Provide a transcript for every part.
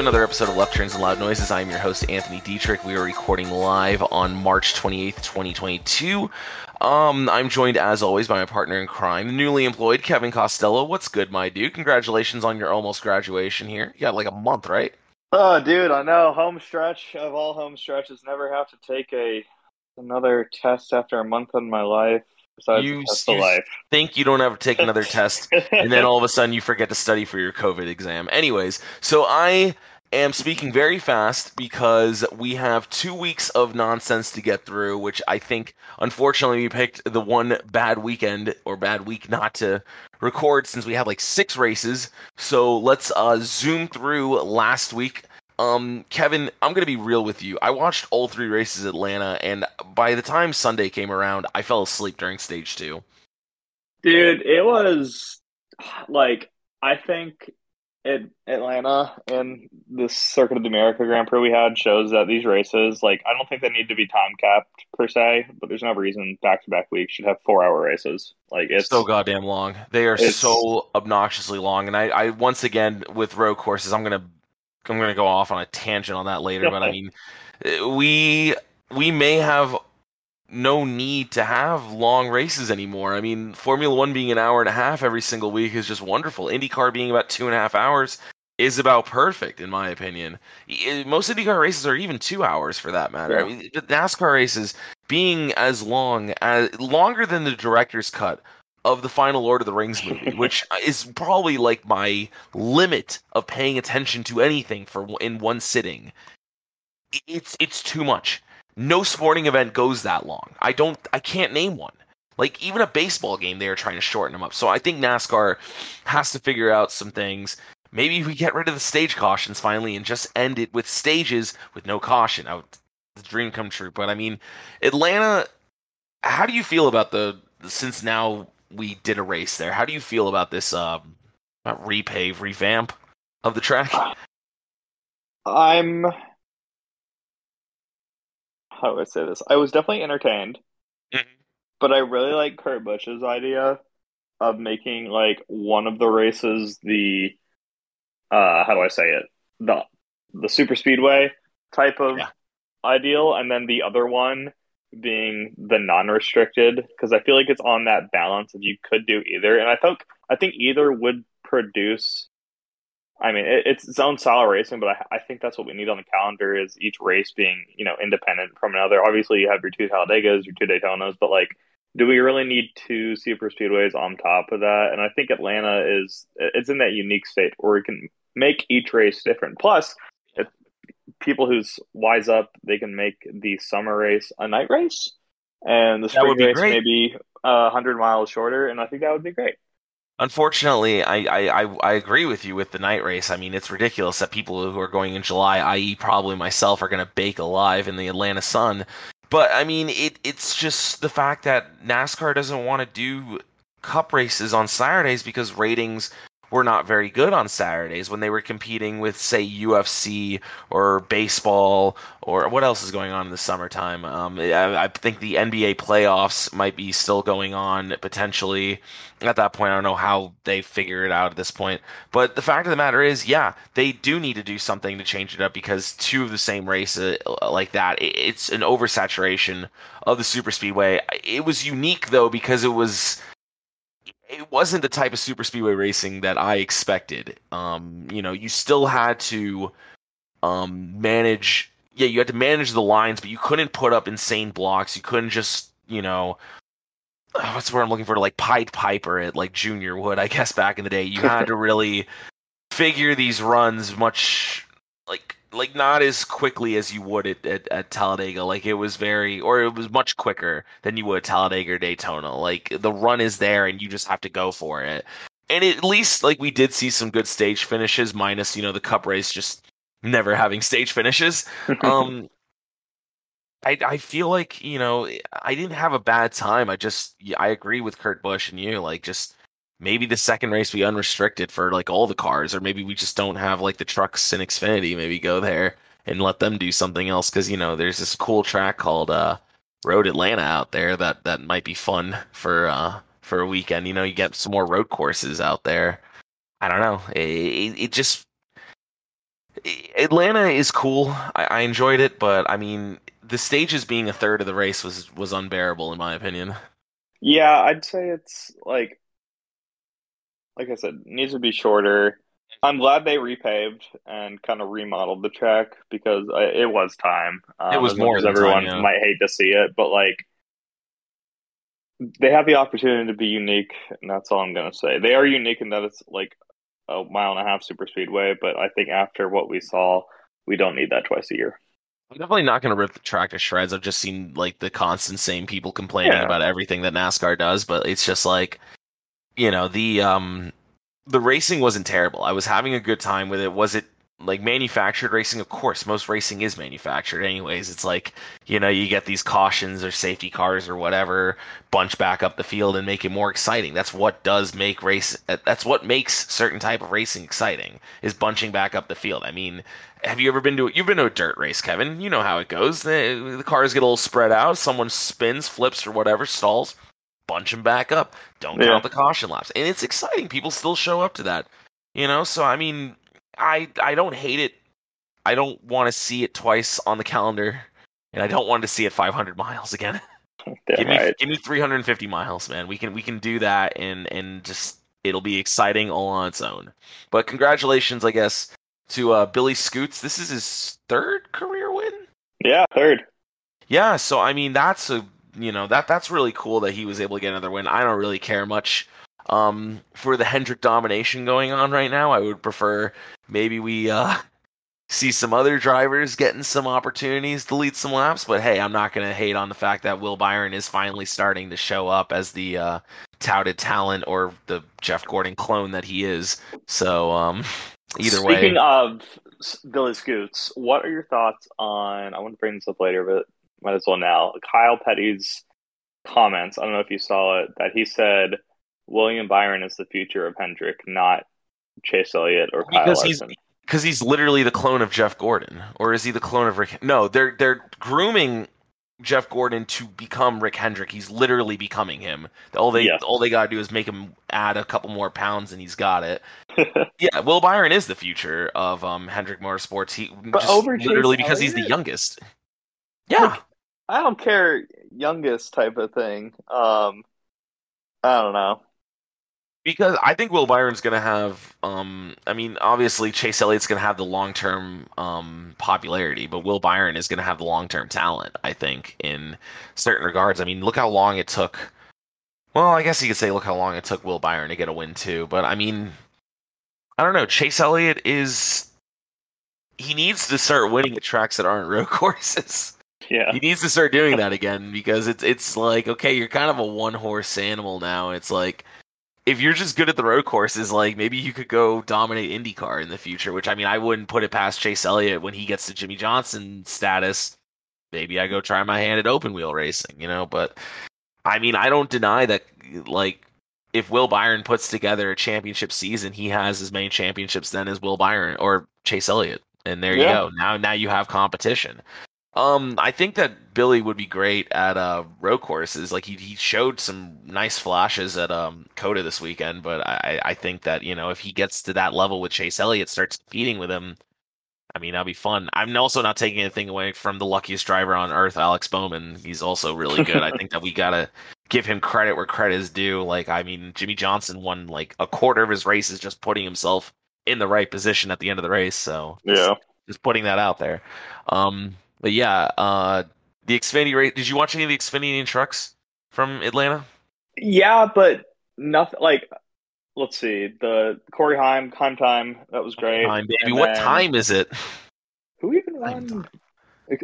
Another episode of Left Turns and Loud Noises. I'm your host, Anthony Dietrich. We are recording live on March 28th, 2022. Um, I'm joined, as always, by my partner in crime, the newly employed Kevin Costello. What's good, my dude? Congratulations on your almost graduation here. You got like a month, right? Oh, dude, I know. Home stretch of all home stretches. Never have to take a another test after a month in my life. Besides You, the test of you life. think you don't to take another test, and then all of a sudden you forget to study for your COVID exam. Anyways, so I am speaking very fast because we have two weeks of nonsense to get through, which I think, unfortunately, we picked the one bad weekend or bad week not to record since we had like six races. So let's uh, zoom through last week. Um, Kevin, I'm gonna be real with you. I watched all three races at Atlanta, and by the time Sunday came around, I fell asleep during stage two. Dude, it was like I think it, Atlanta and the Circuit of the America Grand Prix we had shows that these races, like I don't think they need to be time capped per se, but there's no reason back to back weeks should have four hour races. Like it's so goddamn long. They are so obnoxiously long, and I, I once again with road courses, I'm gonna I'm gonna go off on a tangent on that later. but I mean, we we may have no need to have long races anymore. I mean, Formula One being an hour and a half every single week is just wonderful. IndyCar being about two and a half hours is about perfect, in my opinion. Most IndyCar races are even two hours for that matter. I mean, the NASCAR races being as long as longer than the director's cut of the final Lord of the Rings movie, which is probably like my limit of paying attention to anything for in one sitting. It's it's too much. No sporting event goes that long. I don't. I can't name one. Like even a baseball game, they are trying to shorten them up. So I think NASCAR has to figure out some things. Maybe we get rid of the stage cautions finally and just end it with stages with no caution. I would, the dream come true. But I mean, Atlanta. How do you feel about the since now we did a race there? How do you feel about this um, not repave revamp of the track? I'm how do I say this? I was definitely entertained, Mhm. but I really like Kurt Busch's idea of making like one of the races the uh how do I say it? The the super speedway type of Yeah. ideal and then the other one being the non-restricted because I feel like it's on that balance of you could do either and I think I think either would produce I mean, it, it's its own style of racing, but I, I think that's what we need on the calendar is each race being, you know, independent from another. Obviously, you have your two Talladegas, your two Daytonas, but like, do we really need two super speedways on top of that? And I think Atlanta is it's in that unique state where we can make each race different. Plus, if people who's wise up, they can make the summer race a night race, and the spring race great. maybe a hundred miles shorter. And I think that would be great. Unfortunately, I, I, I, agree with you with the night race. I mean, it's ridiculous that people who are going in July, i.e., probably myself, are going to bake alive in the Atlanta sun. But I mean, it it's just the fact that NASCAR doesn't want to do cup races on Saturdays because ratings were not very good on Saturdays when they were competing with, say, UFC or baseball or what else is going on in the summertime. Um, I, I think the NBA playoffs might be still going on potentially. At that point, I don't know how they figure it out at this point. But the fact of the matter is, yeah, they do need to do something to change it up because two of the same race uh, like that, it's an oversaturation of the super speedway. It was unique though because it was it wasn't the type of super speedway racing that I expected. Um, you know, you still had to um, manage. Yeah, you had to manage the lines, but you couldn't put up insane blocks. You couldn't just, you know, what's where I'm looking for to like Pied Piper it like Junior would, I guess back in the day. You had to really figure these runs much like like not as quickly as you would at, at, at, Talladega. Like it was very, or it was much quicker than you would at Talladega or Daytona. Like the run is there and you just have to go for it. And at least like we did see some good stage finishes, minus you know the Cup race just never having stage finishes. um, I I feel like you know I didn't have a bad time. I just I agree with Kurt Busch and you like just maybe the second race be unrestricted for like all the cars, or maybe we just don't have like the trucks in Xfinity. Maybe go there and let them do something else because you know there's this cool track called uh, Road Atlanta out there that that might be fun for uh, for a weekend. You know, you get some more road courses out there. I don't know. It, it just Atlanta is cool. I, I enjoyed it, but I mean, the stages being a third of the race was was unbearable in my opinion. Yeah, I'd say it's like like I said, needs to be shorter. I'm glad they repaved and kind of remodeled the track because I, it was time. Um, it was more as everyone time, yeah. might hate to see it, but like they have the opportunity to be unique, and that's all I'm gonna say. They are unique in that it's like a mile and a half super speedway, but I think after what we saw, we don't need that twice a year. I'm definitely not going to rip the track to shreds. I've just seen like the constant same people complaining yeah. about everything that NASCAR does, but it's just like you know the um the racing wasn't terrible. I was having a good time with it. Was it like manufactured racing? Of course, most racing is manufactured anyways. It's like, you know, you get these cautions or safety cars or whatever bunch back up the field and make it more exciting. That's what does make race that's what makes certain type of racing exciting is bunching back up the field. I mean, have you ever been to you've been to a dirt race, Kevin? You know how it goes. The, the cars get a little spread out, someone spins, flips or whatever, stalls bunch them back up. Don't yeah. count the caution laps, and it's exciting. People still show up to that, you know. So I mean, I I don't hate it. I don't want to see it twice on the calendar, and I don't want to see it 500 miles again. give me right. give me 350 miles, man. We can we can do that, and and just it'll be exciting all on its own. But congratulations, I guess, to uh, Billy Scoots. This is his third career win. Yeah, third. Yeah, so I mean that's a you know that that's really cool that he was able to get another win. I don't really care much um, for the Hendrick domination going on right now. I would prefer maybe we uh, see some other drivers getting some opportunities to lead some laps. But hey, I'm not going to hate on the fact that Will Byron is finally starting to show up as the uh, touted talent or the Jeff Gordon clone that he is. So um, either Speaking way. Speaking of Billy Scoots, what are your thoughts on? I want to bring this up later, but might as well now. Kyle Petty's comments. I don't know if you saw it. That he said William Byron is the future of Hendrick, not Chase Elliott or Kyle because Larson. He's, because he's literally the clone of Jeff Gordon, or is he the clone of Rick? No, they're they're grooming Jeff Gordon to become Rick Hendrick. He's literally becoming him. All they all they gotta do is make him add a couple more pounds, and he's got it. yeah, Will Byron is the future of um, Hendrick Motorsports. He but just literally because he's the youngest. Yeah, I don't care, youngest type of thing. Um, I don't know. Because I think Will Byron's going to have, um, I mean, obviously Chase Elliott's going to have the long term um, popularity, but Will Byron is going to have the long term talent, I think, in certain regards. I mean, look how long it took. Well, I guess you could say, look how long it took Will Byron to get a win, too. But I mean, I don't know. Chase Elliott is. He needs to start winning at tracks that aren't road courses. Yeah. He needs to start doing that again because it's it's like okay, you're kind of a one horse animal now. It's like if you're just good at the road courses, like maybe you could go dominate IndyCar in the future. Which I mean, I wouldn't put it past Chase Elliott when he gets to Jimmie Johnson status. Maybe I go try my hand at open wheel racing, you know. But I mean, I don't deny that like if Will Byron puts together a championship season, he has as many championships then as Will Byron or Chase Elliott. And there you go. Now now you have competition. Um, I think that Billy would be great at uh road courses. Like he he showed some nice flashes at um COTA this weekend, but I I think that you know if he gets to that level with Chase Elliott, starts competing with him, I mean that'd be fun. I'm also not taking anything away from the luckiest driver on earth, Alex Bowman. He's also really good. I think that we gotta give him credit where credit is due. Like I mean, Jimmie Johnson won like a quarter of his races just putting himself in the right position at the end of the race. So Yeah. just putting that out there. Um, but yeah, uh, the Xfinity race. Did you watch any of the Xfinity trucks from Atlanta? Yeah, but nothing like. Let's see the Corey Heim Heim time that was great. Time, baby. And what then- time is it? Who even won?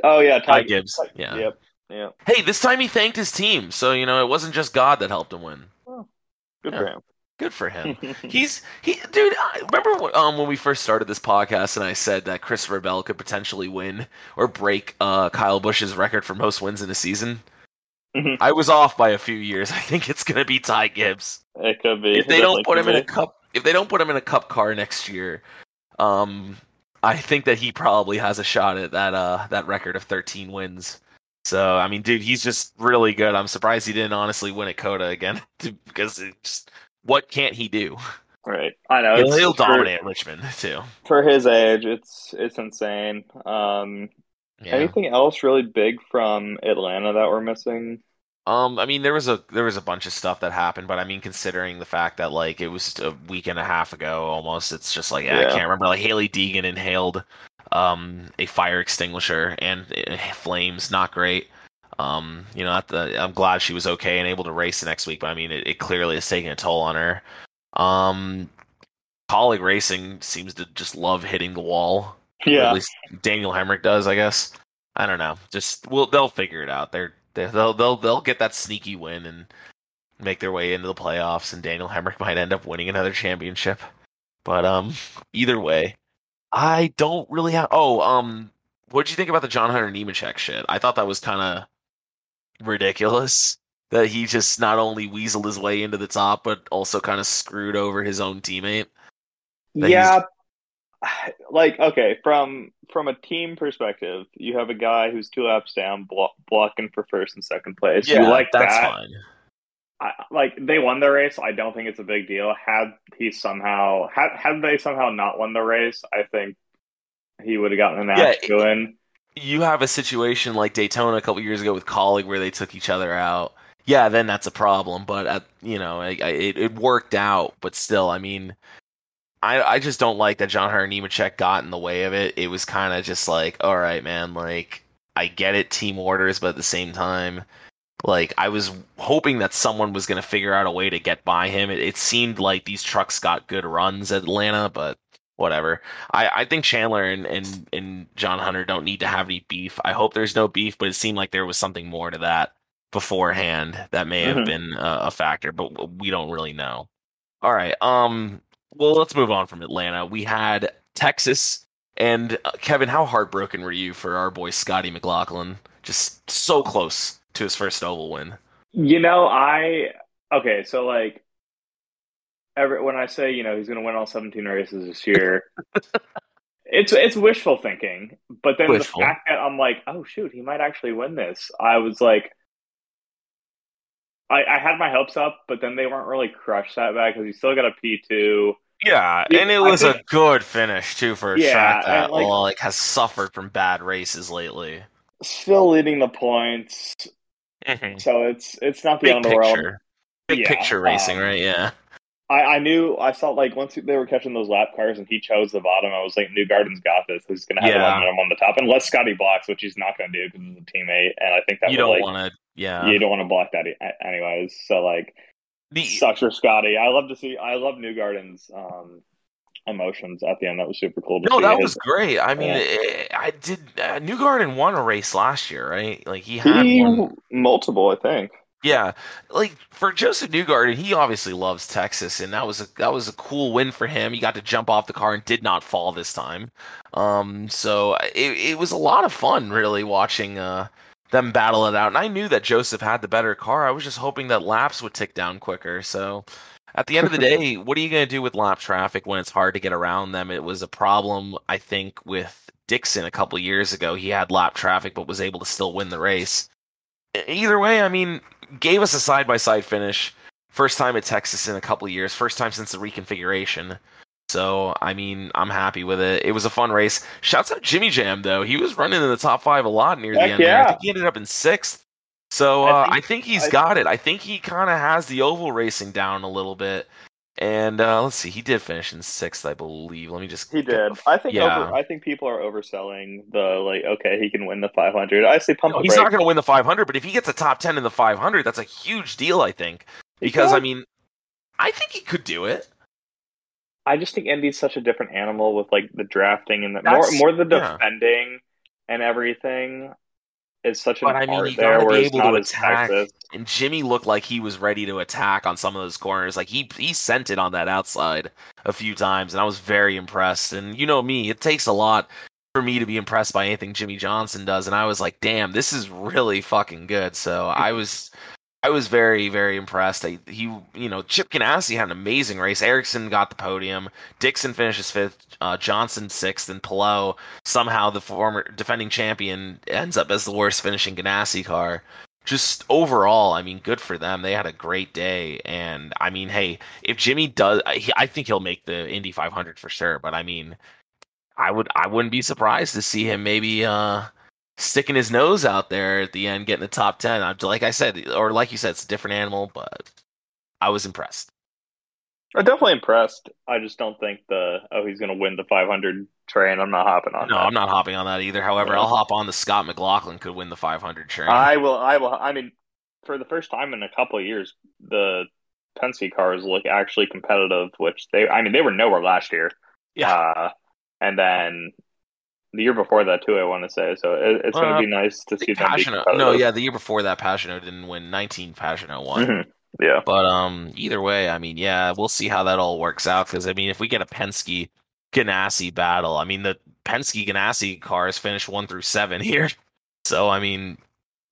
Oh yeah, Ty Ty Gibbs. Yeah. Yep. Yep. Hey, this time he thanked his team, so you know it wasn't just God that helped him win. Good Yeah. for him. Good for him. He's he, dude. I remember when- um when we first started this podcast, and I said that Christopher Bell could potentially win or break uh Kyle Busch's record for most wins in a season. Mhm. I was off by a few years. I think it's gonna be Ty Gibbs. It could be. if they don't put him in a cup if they don't put him in a cup car next year um i think that he probably has a shot at that uh that record of 13 wins so i mean dude he's just really good i'm surprised he didn't honestly win at COTA again because it just what can't he do Right. I know. he'll, he'll for- dominate richmond too for his age. It's it's insane. Um, yeah. anything else really big from Atlanta that we're missing? Um, I mean, there was a there was a bunch of stuff that happened, but I mean, considering the fact that like it was a week and a half ago, almost, it's just like yeah, I can't remember. Like Hailie Deegan inhaled um a fire extinguisher and uh, flames, not great. Um, you know, at the, I'm glad she was okay and able to race the next week, but I mean, it, it clearly is taking a toll on her. Um, Kaulig Racing seems to just love hitting the wall. Yeah. at least Daniel Hemric does, I guess. I don't know. Just well, they'll figure it out. They're, they they'll they'll they'll get that sneaky win and make their way into the playoffs, and Daniel Hemric might end up winning another championship. But um, either way, I don't really have. Oh, um, what did you think about the John Hunter Nemechek shit? I thought that was kind of ridiculous that he just not only weaseled his way into the top, but also kind of screwed over his own teammate. that yeah. Like okay, from from a team perspective, you have a guy who's two laps down, blo- blocking for first and second place. you like that's that? fine. I, like they won the race. I don't think it's a big deal. Had he somehow had had they somehow not won the race, I think he would have gotten an Yeah, axe win. You have a situation like Daytona a couple years ago with Kaulig where they took each other out. Yeah, then that's a problem. But you know, it, it worked out. But still, I mean, I I just don't like that John Hunter Nemechek got in the way of it. It was kind of just like, all right, man, like I get it, team orders, but at the same time, like I was hoping that someone was going to figure out a way to get by him. It, it seemed like these trucks got good runs at Atlanta, but whatever. I, I think Chandler and, and, and John Hunter don't need to have any beef. I hope there's no beef, but it seemed like there was something more to that beforehand that may have Mhm. been a, a factor, but we don't really know. All right. Um. Well, let's move on from Atlanta. We had Texas and uh, Kevin. How heartbroken were you for our boy Scotty McLaughlin? Just so close to his first oval win. You know, I okay. So like, every when I say you know he's going to win all seventeen races this year, it's it's wishful thinking. But then Wishful. the fact that I'm like, oh shoot, he might actually win this. I was like. I, I had my hopes up, but then they weren't really crushed that bad because he still got a P two. Yeah, Yeah, and it was think- a good finish too for a Yeah, track that like- like, has suffered from bad races lately. Still leading the points, so it's it's not the Big end of the world. picture, big Yeah, picture racing, um, right? Yeah, I, I knew I saw like once they were catching those lap cars and he chose the bottom. I was like, Newgarden's got this. He's gonna have Yeah. momentum on the top, unless Scotty blocks, which he's not gonna do because he's a teammate. And I think that you would, don't like, want to. Yeah, you don't want to block that anyways. So like, the sucks for Scotty. I love to see. I love Newgarden's um, emotions at the end. That was super cool. To no, that his- was great. I mean, Yeah. eh, I did. Uh, Newgarden won a race last year, right? Like he had he multiple. I think. Yeah, like for Joseph Newgarden, he obviously loves Texas, and that was a that was a cool win for him. He got to jump off the car and did not fall this time. Um, so it it was a lot of fun, really, watching uh them battle it out. And I knew that Joseph had the better car. I was just hoping that laps would tick down quicker. So at the end of the day, what are you going to do with lap traffic when it's hard to get around them? It was a problem, I think, with Dixon a couple years ago. He had lap traffic, but was able to still win the race. Either way, I mean, gave us a side by side finish. First time at Texas in a couple years. First time since the reconfiguration. So, I mean, I'm happy with it. It was a fun race. Shouts out Jimmy Jam, though. He was running in the top five a lot near Heck the end. there. yeah. I think he ended up in sixth. So, I uh, think- I think he's I- got it. I think he kind of has the oval racing down a little bit. And uh, let's see, he did finish in sixth, I believe. Let me just. He did. I think yeah. over, I think people are overselling the like. Okay, he can win the 500. I say pump No, he's brakes. not going to win the 500, but if he gets a top 10 in the 500, that's a huge deal, I think. Because, I mean, I think he could do it. I just think Indy's such a different animal with like the drafting and the That's- more more the yeah. defending and everything is such an But, I mean, art you there gotta where be it's able to attack. Texas. And Jimmy looked like he was ready to attack on some of those corners. Like, he, he sent it on that outside a few times, and I was very impressed. And you know me, it takes a lot for me to be impressed by anything Jimmie Johnson does. And I was like, damn, this is really fucking good. So I was. I was very, very impressed. I, he, you know, Chip Ganassi had an amazing race. Ericsson got the podium. Dixon finishes fifth. Uh, Johnson sixth, and Palou somehow the former defending champion ends up as the worst finishing Ganassi car. Just overall, I mean, good for them. They had a great day, and I mean, hey, if Jimmy does, I, he- I think he'll make the Indy 500 for sure. But I mean, I would, I wouldn't be surprised to see him maybe uh, sticking his nose out there at the end, getting the top 10. I'm, like I said, or like you said, it's a different animal, but I was impressed. I'm definitely impressed. I just don't think the oh he's gonna win the 500 train. I'm not hopping on No, that. I'm not hopping on that either. However, Yeah. I'll hop on the Scott McLaughlin could win the 500 train. I will. I will. I mean, for the first time in a couple of years, the Penske cars look actually competitive. Which they, I mean, they were nowhere last year. Yeah. Uh, and then the year before that too. I want to say so. It, it's going Uh, to be nice to see them no, yeah, the year before that, Pagenaud didn't win. 19 Pagenaud won. Mhm. Yeah. But um, either way, I mean, yeah, we'll see how that all works out. Because I mean, if we get a Penske Ganassi battle, I mean, the Penske Ganassi cars finished one through seven here, so I mean,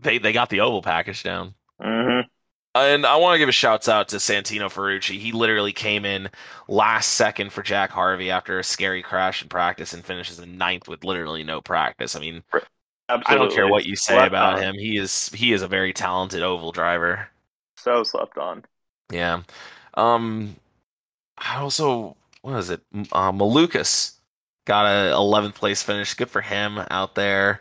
they they got the oval package down. hmm And I want to give a shout out to Santino Ferrucci. He literally came in last second for Jack Harvey after a scary crash in practice and finishes in ninth with literally no practice. I mean, Absolutely. I don't care what you say about him. He is he is a very talented oval driver. So slept on. Yeah. Um. I also what is it? Uh, Malukas got a 11th place finish. Good for him out there.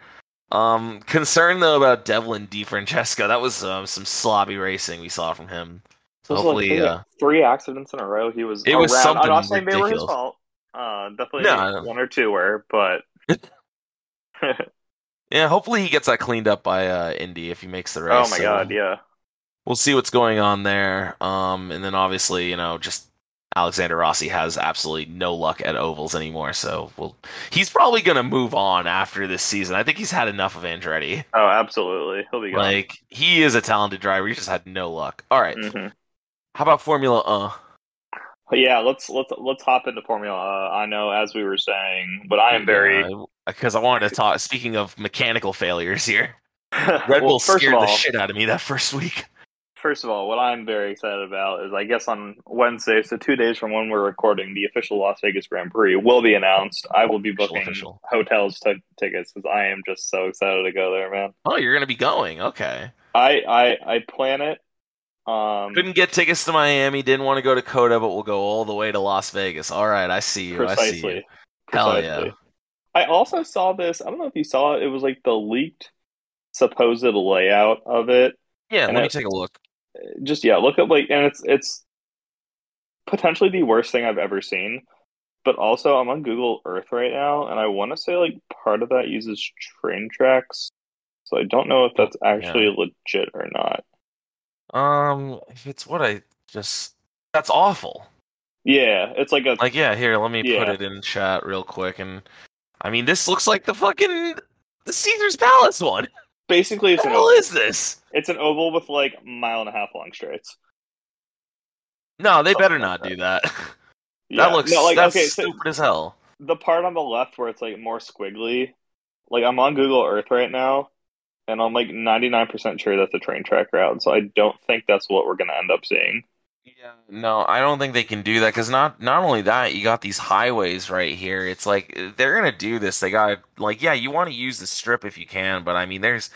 Um. Concerned though about Devlin DeFrancesco. That was um, some sloppy racing we saw from him. So Those are hopefully, like three, uh, three accidents in a row. He was. It was around. something I'm not saying they were his ridiculous. fault. Uh, definitely No, one or two were, but yeah. Hopefully he gets that cleaned up by uh, Indy if he makes the race. oh my So god, yeah. We'll see what's going on there. Um, and then obviously, you know, just Alexander Rossi has absolutely no luck at ovals anymore. So we'll, he's probably going to move on after this season. I think he's had enough of Andretti. Oh, absolutely. He'll be gone. Like he is a talented driver. He just had no luck. All right. hmm How about Formula Uh? Yeah, let's let's let's hop into Formula. Uh, I know, as we were saying, but I am very because I wanted to talk. Speaking of mechanical failures here, Red Well, Bull scared all, the shit out of me that first week. First of all, what I'm very excited about is I guess on Wednesday, so two days from when we're recording, the official Las Vegas Grand Prix will be announced. I will be booking official. hotels t- tickets because I am just so excited to go there, man. Oh, you're gonna be going. Okay. I I, I plan it. Um, Couldn't get tickets to Miami. Didn't want to go to COTA, but we'll go all the way to Las Vegas. All right, I see you. I see you. precisely. Hell yeah. I also saw this. I don't know if you saw it. It was like the leaked supposed layout of it. Yeah, And let me it- take a look. Just yeah, look at like, and it's it's potentially the worst thing I've ever seen. But also, I'm on Google Earth right now, and I want to say like part of that uses train tracks, so I don't know if that's actually legit or not. Um, if it's what I just that's awful. Yeah, it's like a Like, yeah, here, let me put it in chat real quick. And I mean, this looks like the fucking the Caesar's Palace one. basically What it's the hell is this? It's an oval with like mile and a half long straights. No, they Something better like not do that. Yeah, that looks no, like that's okay, so stupid as hell. the part on the left where it's like more squiggly, like I'm on Google Earth right now, and I'm like 99% sure that's a train track route. So I don't think that's what we're gonna end up seeing. Yeah, no, I don't think they can do that because not not only that, you got these highways right here. It's like they're gonna do this. They got like, yeah, you want to use the strip if you can, but I mean, there's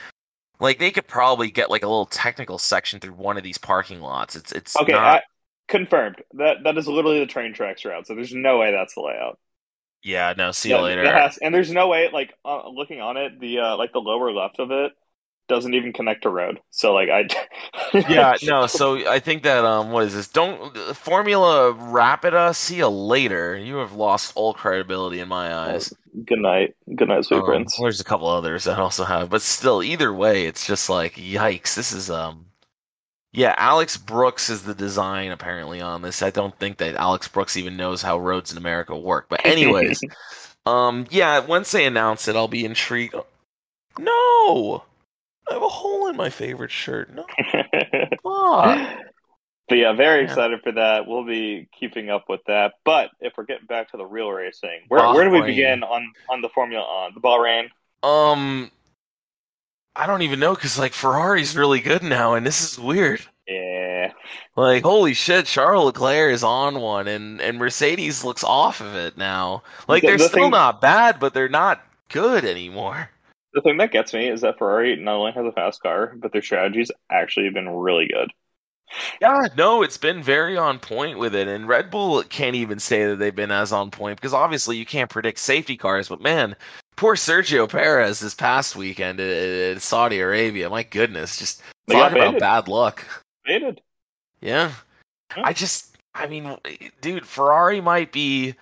like they could probably get like a little technical section through one of these parking lots. It's it's Okay, not. I, confirmed. That that is literally the train tracks route. So there's no way that's the layout. yeah, no. See you later. has- and there's no way, like uh, looking on it, the uh, like the lower left of it doesn't even connect to road. So like I, yeah, no. So I think that um, what is this? Don't Formula Rapida. See you later. You have lost all credibility in my eyes. Good night, good night, sweet Um, prince. there's a couple others that also have, but still, either way, it's just like yikes. This is um, yeah. Alex Brooks is the design apparently on this. I don't think that Alex Brooks even knows how roads in America work. But anyways, um, yeah. Once they announce it, I'll be intrigued. No, I have a hole in my favorite shirt. No. But yeah, very excited for that. We'll be keeping up with that. But if we're getting back to the real racing, where where do we begin on on the Formula on the Bahrain? Um, I don't even know because like Ferrari's really good now, and this is weird. Yeah, Like holy shit, Charles Leclerc is on one, and and Mercedes looks off of it now. Like The- they're the still thing- not bad, but they're not good anymore. The thing that gets me is that Ferrari not only has a fast car, but their strategy's actually been really good. Yeah, no, it's been very on point with it, and Red Bull can't even say that they've been as on point because obviously you can't predict safety cars. But man, poor Sergio Perez this past weekend in- in Saudi Arabia. My goodness, just They talk about baited. bad luck. Faded. Yeah. Yeah. I just, I mean, dude, Ferrari might be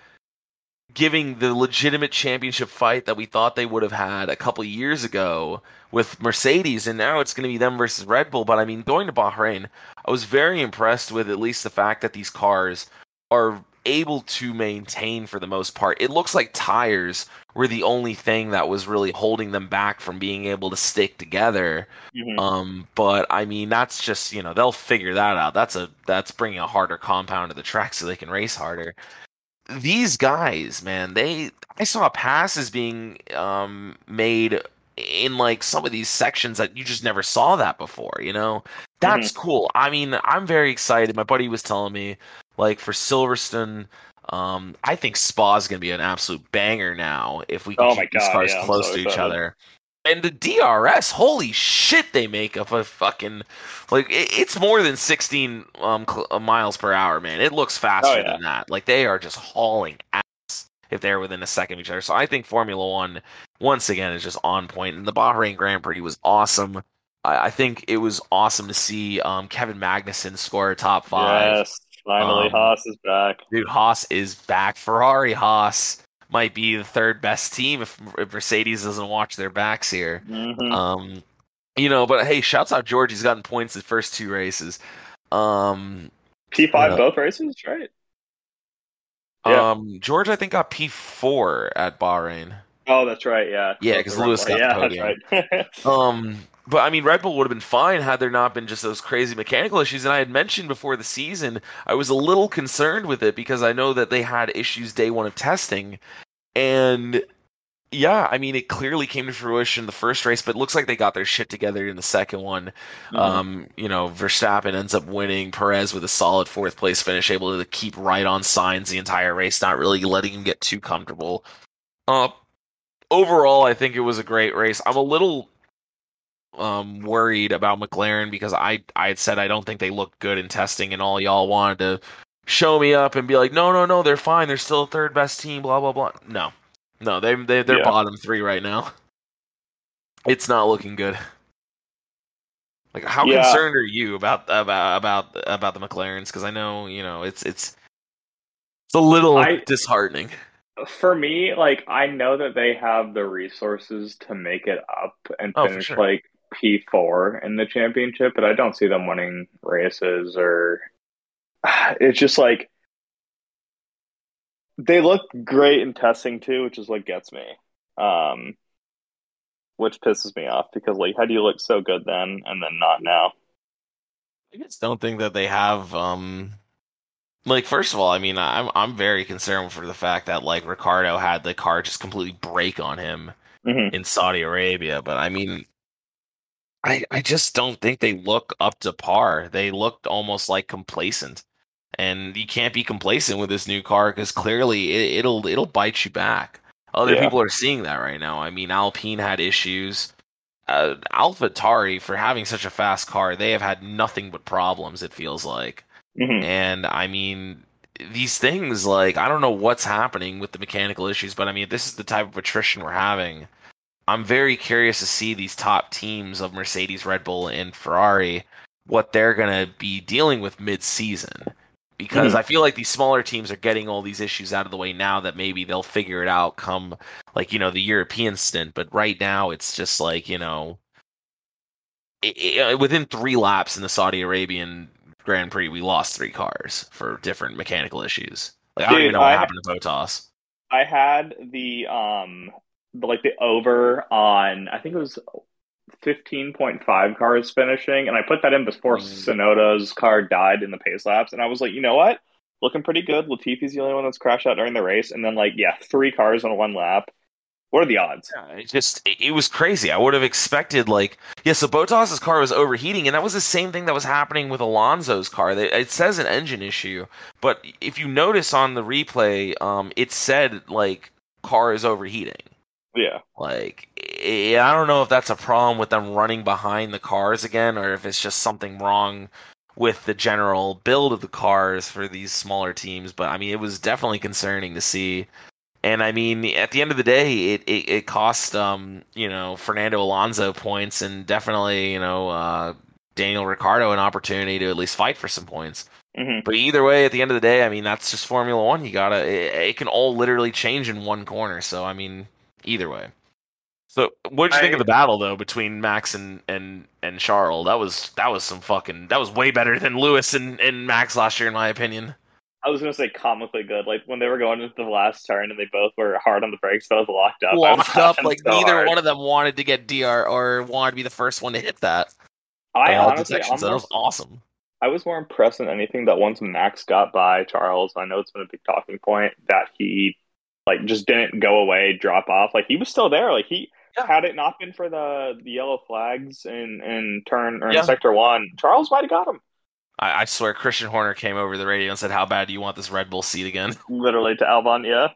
giving the legitimate championship fight that we thought they would have had a couple years ago with Mercedes, and now it's going to be them versus Red Bull. But I mean, going to Bahrain, I was very impressed with at least the fact that these cars are able to maintain for the most part. It looks like tires were the only thing that was really holding them back from being able to stick together. Mhm. Um, but I mean, that's just you know they'll figure that out. That's a that's bringing a harder compound to the track so they can race harder. These guys, man, they I saw passes being um made in like some of these sections that you just never saw that before. You know, that's cool. I mean, I'm very excited. My buddy was telling me like for Silverstone. Um, I think Spa's gonna be an absolute banger now if we can Oh keep my these cars yeah, close so to each other. And the DRS, holy shit, they make up a fucking like it, it's more than 16 um cl- uh, miles per hour, man. It looks faster Oh, yeah. than that. Like they are just hauling ass if they're within a second of each other. So I think Formula One once again is just on point. And the Bahrain Grand Prix was awesome. I, I think it was awesome to see um Kevin Magnussen score a top five. Yes, finally Um, Haas is back. Dude, Haas is back. Ferrari Haas might be the third best team if, if Mercedes doesn't watch their backs here. Mhm. Um, you know, but hey, shouts out George. He's gotten points the first two races. Um, P five uh, both races, right? Yeah. um, George, I think got P four at Bahrain. Oh, that's right. Yeah. Yeah, because Lewis got the yeah, podium. that's right. Um, but I mean, Red Bull would have been fine had there not been just those crazy mechanical issues. And I had mentioned before the season, I was a little concerned with it because I know that they had issues day one of testing. And yeah, I mean, it clearly came to fruition in the first race, but it looks like they got their shit together in the second one. Mhm. Um, you know, Verstappen ends up winning. Perez with a solid fourth place finish, able to keep right on Sainz the entire race, not really letting him get too comfortable. Uh, overall, I think it was a great race. I'm a little um worried about McLaren because I I had said I don't think they looked good in testing, and all y'all wanted to show me up and be like, no, no, no, they're fine. They're still third best team. Blah blah blah. No, no, they they they're Yeah. bottom three right now. It's not looking good. Like, how Yeah. concerned are you about about about about the McLarens? Because I know you know it's it's it's a little I- disheartening. for me, like I know that they have the resources to make it up and Oh, finish sure. like P four in the championship, but I don't see them winning races or it's just like they look great in testing too, which is what gets me. Um which pisses me off because like how do you look so good then and then not now? I just don't think that they have um like first of all, I mean I'm I'm very concerned for the fact that like Ricciardo had the car just completely break on him Mhm. in Saudi Arabia, but I mean I I just don't think they look up to par. They looked almost like complacent. and you can't be complacent with this new car because clearly it, will it'll bite you back. Other Yeah. people are seeing that right now. I mean, Alpine had issues. Uh, AlphaTauri for having such a fast car, they have had nothing but problems. It feels like. Mhm. And I mean, these things, like, I don't know what's happening with the mechanical issues, but I mean, this is the type of attrition we're having. I'm very curious to see these top teams of Mercedes, Red Bull, and Ferrari, what they're going to be dealing with mid season. Because Mhm. I feel like these smaller teams are getting all these issues out of the way now that maybe they'll figure it out come, like, you know, the European stint. But right now, it's just like, you know, it, it, within three laps in the Saudi Arabian Grand Prix, we lost three cars for different mechanical issues. Like I don't even know what I- happened to Bottas. I had the um the, like the over on I think it was fifteen point five cars finishing, and I put that in before Mm. Tsunoda's car died in the pace laps, and I was like, you know what, looking pretty good. Latifi's the only one that's crashed out during the race, and then like yeah, three cars on one lap. What are the odds? Yeah, it just it, was crazy. I would have expected like yeah. So Bottas's car was overheating, and that was the same thing that was happening with Alonso's car. They, it says an engine issue, but if you notice on the replay, um, it said like car is overheating. Yeah, Like I don't know if that's a problem with them running behind the cars again, or if it's just something wrong with the general build of the cars for these smaller teams. But I mean, it was definitely concerning to see. And I mean, at the end of the day, it it, it cost um you know Fernando Alonso points and definitely you know uh, Daniel Ricciardo an opportunity to at least fight for some points. hmm But either way, at the end of the day, I mean that's just Formula One. You gotta it, it can all literally change in one corner. So I mean, either way. So what did you think of the battle though between Max and and and Charles? That was that was some fucking that was way better than Lewis and, and Max last year in my opinion. I was gonna say comically good. Like when they were going into the last turn and they both were hard on the brakes, both locked up. I Locked up like so neither hard. one of them wanted to get DR or wanted to be the first one to hit that. I uh, honestly, so that was awesome. I was more impressed than anything that once Max got by Charles, I know it's been a big talking point that he like just didn't go away, drop off. Like he was still there. Like he Yeah. had it not been for the, the yellow flags in, in turn or in Yeah. sector one, Charles might have got him. I, I swear Christian Horner came over the radio and said, "How bad do you want this Red Bull seat again?" Literally to Albon, yeah.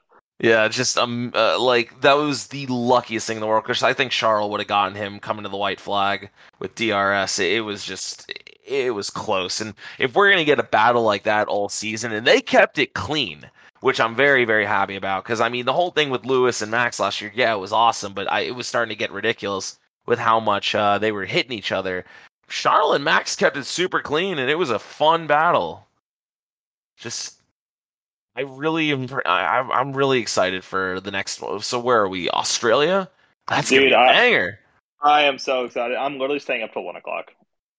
Yeah, just um, uh, like that was the luckiest thing in the world. Because I think Charles would have gotten him coming to the white flag with DRS. It, it was just, it was close. And if we're gonna get a battle like that all season, and they kept it clean, which I'm very, very happy about. Because I mean, the whole thing with Lewis and Max last year, yeah, it was awesome, but I, it was starting to get ridiculous with how much uh, they were hitting each other. Charles and Max kept it super clean, and it was a fun battle. Just I really am. I, I'm- really excited for the next one. So where are we? Australia? That's gonna Dude, be a I- banger. I am so excited. I'm literally staying up till one o'clock.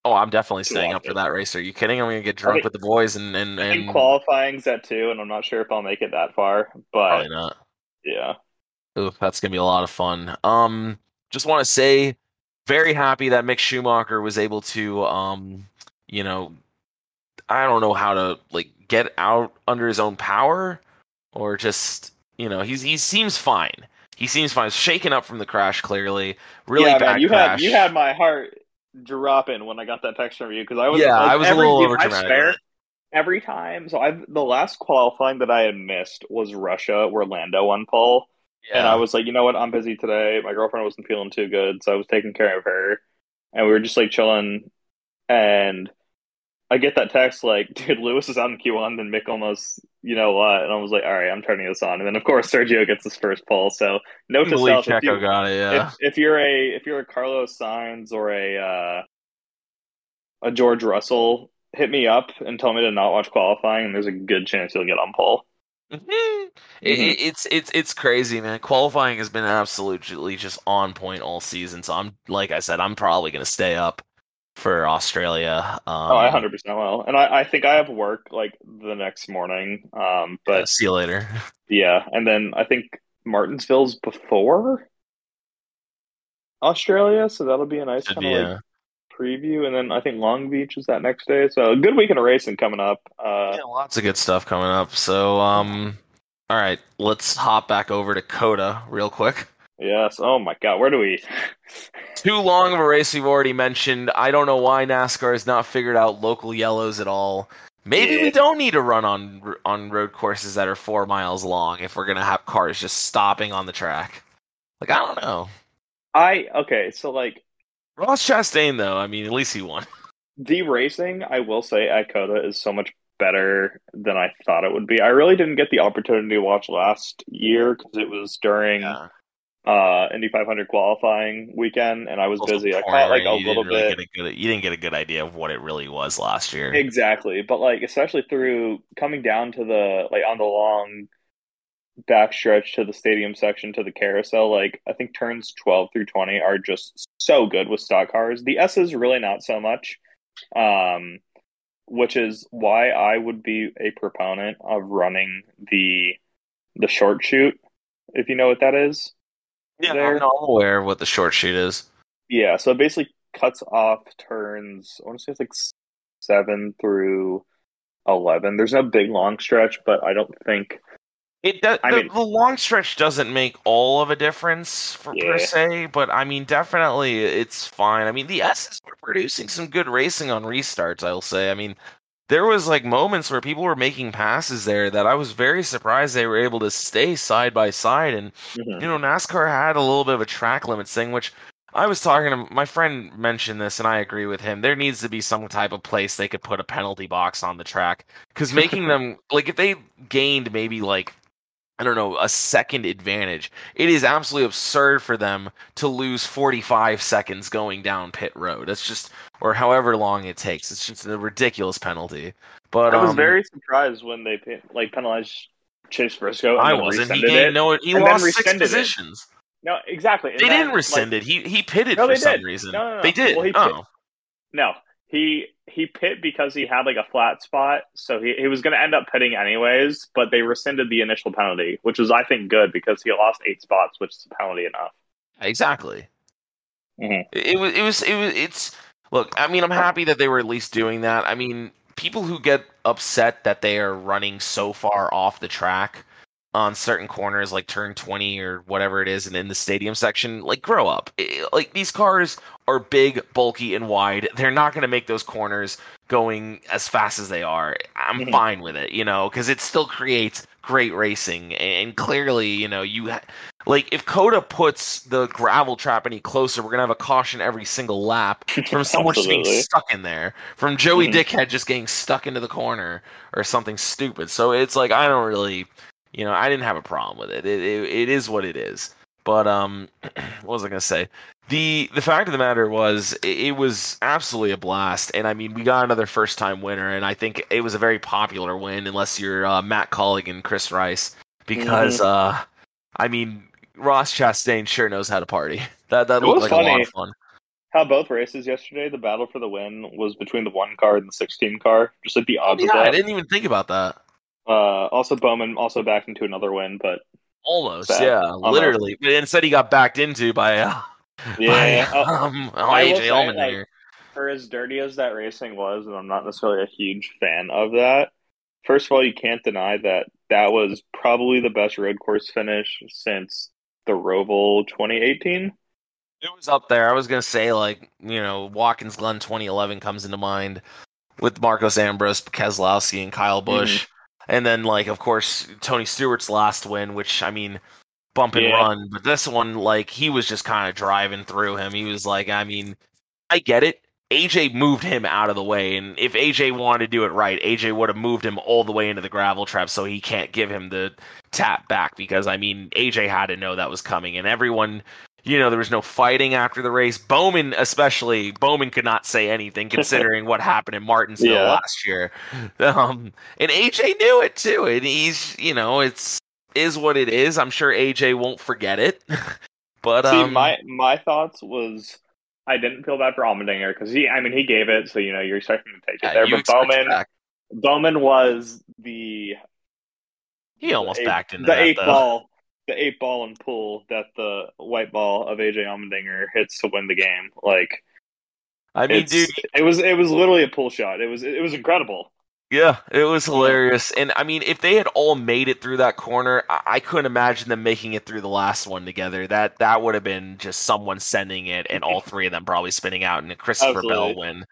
Oh, I'm definitely staying up for that race. Are you kidding? I'm gonna get drunk think- with the boys and and, I and qualifying's at two, and I'm not sure if I'll make it that far. But probably not. yeah, Ooh, that's gonna be a lot of fun. Um, just want to say, very happy that Mick Schumacher was able to, um, you know, I don't know how to like get out under his own power, or just you know, he's he seems fine. He seems fine. Shaken up from the crash, clearly. Really yeah, bad man, you crash. had you had my heart dropping when I got that text from you because I was Yeah, like, I was a little dude, I overdramatic swear, on it. every time. So I've the last qualifying that I had missed was Russia, where Lando won pole, and I was like, you know what, I'm busy today. My girlfriend wasn't feeling too good, so I was taking care of her, and we were just like chilling, and. I get that text like, dude, Lewis is on in Q1, then Mick almost, you know what? And I was like, all right, I'm turning this on. And then, of course, Sergio gets his first pole. So, note to believe self, if you, got it. Yeah. if, if you're a if you're a Carlos Sainz or a uh, a George Russell, hit me up and tell me to not watch qualifying, and there's a good chance you'll get on pole. Mhm. It, Mhm. it- it's it's it's crazy, man. Qualifying has been absolutely just on point all season. So I'm like I said, I'm probably gonna stay up for Australia. Um, oh, I hundred percent will, and I, I think I have work like the next morning. Um, yeah, but see you later. yeah, and then I think Martinsville's before Australia, so that'll be a nice kind of uh, like preview. And then I think Long Beach is that next day, so a good weekend of racing coming up. Uh, yeah, lots of good stuff coming up. So um, all right, let's hop back over to COTA real quick. Yes. Oh my God, where do we? Too long of a race we've already mentioned. I don't know why NASCAR has not figured out local yellows at all. Maybe Yeah. we don't need to run on on road courses that are four miles long if we're gonna have cars just stopping on the track. Like I don't know. I okay, so like Ross Chastain though, I mean, at least he won. the racing, I will say at COTA is so much better than I thought it would be. I really didn't get the opportunity to watch last year because it was during Yeah. Uh Indy 500 qualifying weekend, and I was busy. I caught like a little really bit. A good, you didn't get a good idea of what it really was last year. Exactly, but like especially through coming down to the like on the long backstretch to the stadium section to the carousel, like I think turns twelve through twenty are just so good with stock cars. The S's really not so much, um, which is why I would be a proponent of running the the short chute, if you know what that is. Yeah, there. I'm not aware of what the short sheet is. Yeah, so it basically cuts off turns. I want to say it's like seven through eleven. There's no big long stretch, but I don't think. It does. I the, mean- the long stretch doesn't make all of a difference for, per se, but I mean, definitely it's fine. I mean, the S's were producing some good racing on restarts. I'll say. I mean, there was like moments where people were making passes there that I was very surprised they were able to stay side by side. And mm-hmm. you know, NASCAR had a little bit of a track limits thing, which I was talking to my friend mentioned this, and I agree with him. There needs to be some type of place they could put a penalty box on the track because making them like if they gained maybe like I don't know, a second advantage. It is absolutely absurd for them to lose 45 seconds going down pit road. That's just, or however long it takes. It's just a ridiculous penalty. But I was um, very surprised when they like penalized Chase Briscoe. I wasn't. He gained it. no. He lost six rescinded it. positions. No, exactly. and They then, didn't rescind like- it. He he pitted No, for some did. reason. No, no, no. They did. Well, oh, pit- No, he he pit because he had like a flat spot, so he, he was going to end up pitting anyways. But they rescinded the initial penalty, which was I think good because he lost eight spots, which is a penalty enough. exactly. Mhm. It, it was. It was. It was. It's. Look, I mean, I'm happy that they were at least doing that. I mean, people who get upset that they are running so far off the track on certain corners, like turn 20 or whatever it is, and in the stadium section, like, grow up. Eh, Like, these cars are big, bulky, and wide. They're not going to make those corners going as fast as they are. I'm Mhm. fine with it, you know, because it still creates great racing. And clearly, you know, you. Ha- like if COTA puts the gravel trap any closer, we're gonna have a caution every single lap from someone just being stuck in there, from Joey Mhm. Dickhead just getting stuck into the corner or something stupid. So it's like I don't really, you know, I didn't have a problem with it. It it, it is what it is. But um, what was I gonna say? The the fact of the matter was it, it was absolutely a blast, and I mean we got another first time winner, and I think it was a very popular win, unless you're uh, Matt Colligan and Chris Rice, because Mm-hmm. uh, I mean Ross Chastain sure knows how to party. That that It looked was like a lot funny. of fun. How both races yesterday, the battle for the win was between the one car and the sixteen car, just like the odds Oh, Yeah, I didn't even think about that. Uh, also, Bowman also backed into another win, but Almost, Sad. yeah, Almost. literally. But instead, he got backed into by uh, Yeah, by, oh, um, oh, AJ Allmendinger. like, for as dirty as that racing was, and I'm not necessarily a huge fan of that. First of all, you can't deny that that was probably the best road course finish since the Roval 2018. It was up there. I was gonna say like you know Watkins Glen 2011 comes into mind with Marcos Ambrose, Keselowski, and Kyle Busch, and then like of course Tony Stewart's last win, which I mean bump and Yeah. run, but this one like he was just kind of driving through him. He was like, I mean, I get it. AJ moved him out of the way, and if AJ wanted to do it right, AJ would have moved him all the way into the gravel trap, so he can't give him the tap back because I mean AJ had to know that was coming, and everyone you know, there was no fighting after the race. Bowman, especially, Bowman could not say anything considering what happened in Martinsville Yeah. last year. Um, and AJ knew it too. And he's, you know, it's is what it is. I'm sure AJ won't forget it. but See, um, my my thoughts was I didn't feel bad for Allmendinger because he, I mean, he gave it, so you know you're expecting to take it yeah, there. But Bowman, back. Bowman was the he almost eight- backed into the that, eight though. ball, the eight ball and pull that the white ball of AJ Allmendinger hits to win the game. Like I mean, dude, it was it was literally a pull shot. It was it was incredible. Yeah, it was hilarious. And I mean, if they had all made it through that corner, I, I couldn't imagine them making it through the last one together. That that would have been just someone sending it and all three of them probably spinning out and a Christopher Absolutely. Bell win.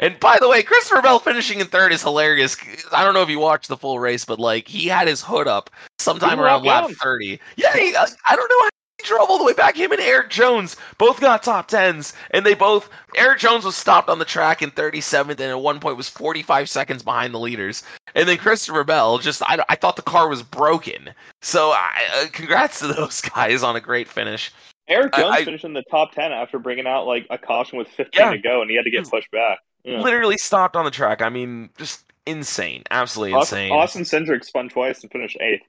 And by the way, Christopher Bell finishing in third is hilarious. I don't know if you watched the full race, but like he had his hood up sometime around lap 30. Yeah, he, I, I don't know drove all the way back. Him and Erik Jones both got top tens, and they both Erik Jones was stopped on the track in 37th, and at one point was 45 seconds behind the leaders. And then Christopher Bell just I, I thought the car was broken. So I, uh, congrats to those guys on a great finish. Erik Jones I- finished in the top ten after bringing out like a caution with 15 Yeah. to go, and he had to get pushed back. Yeah. Literally stopped on the track. I mean, just insane, absolutely Austin, insane. Austin Cindric spun twice and finished eighth.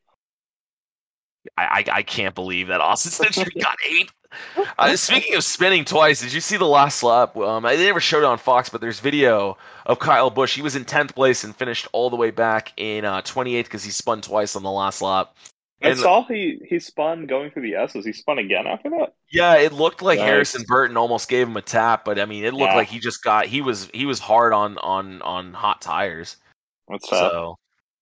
I, I I can't believe that Austin Cindric got eight. Uh, speaking of spinning twice, did you see the last lap? Um, they never showed it on Fox, but there's video of Kyle Busch. He was in tenth place and finished all the way back in uh, 28th because he spun twice on the last lap. I And- saw he he spun going through the S's. He spun again after that. Yeah, it looked like Nice. Harrison Burton almost gave him a tap, but I mean, it looked Yeah. like he just got he was he was hard on on on hot tires. That's tough. So,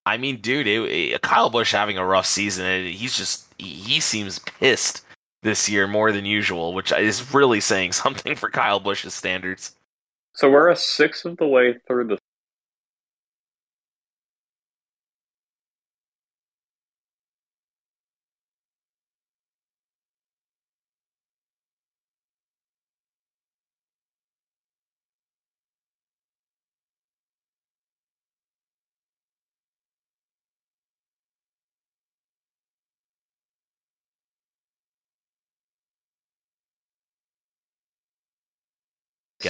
I mean, dude, it, it- Kyle Busch having a rough season. He's just he, seems pissed this year more than usual, which is really saying something for Kyle Busch's standards. So we're a sixth of the way through the.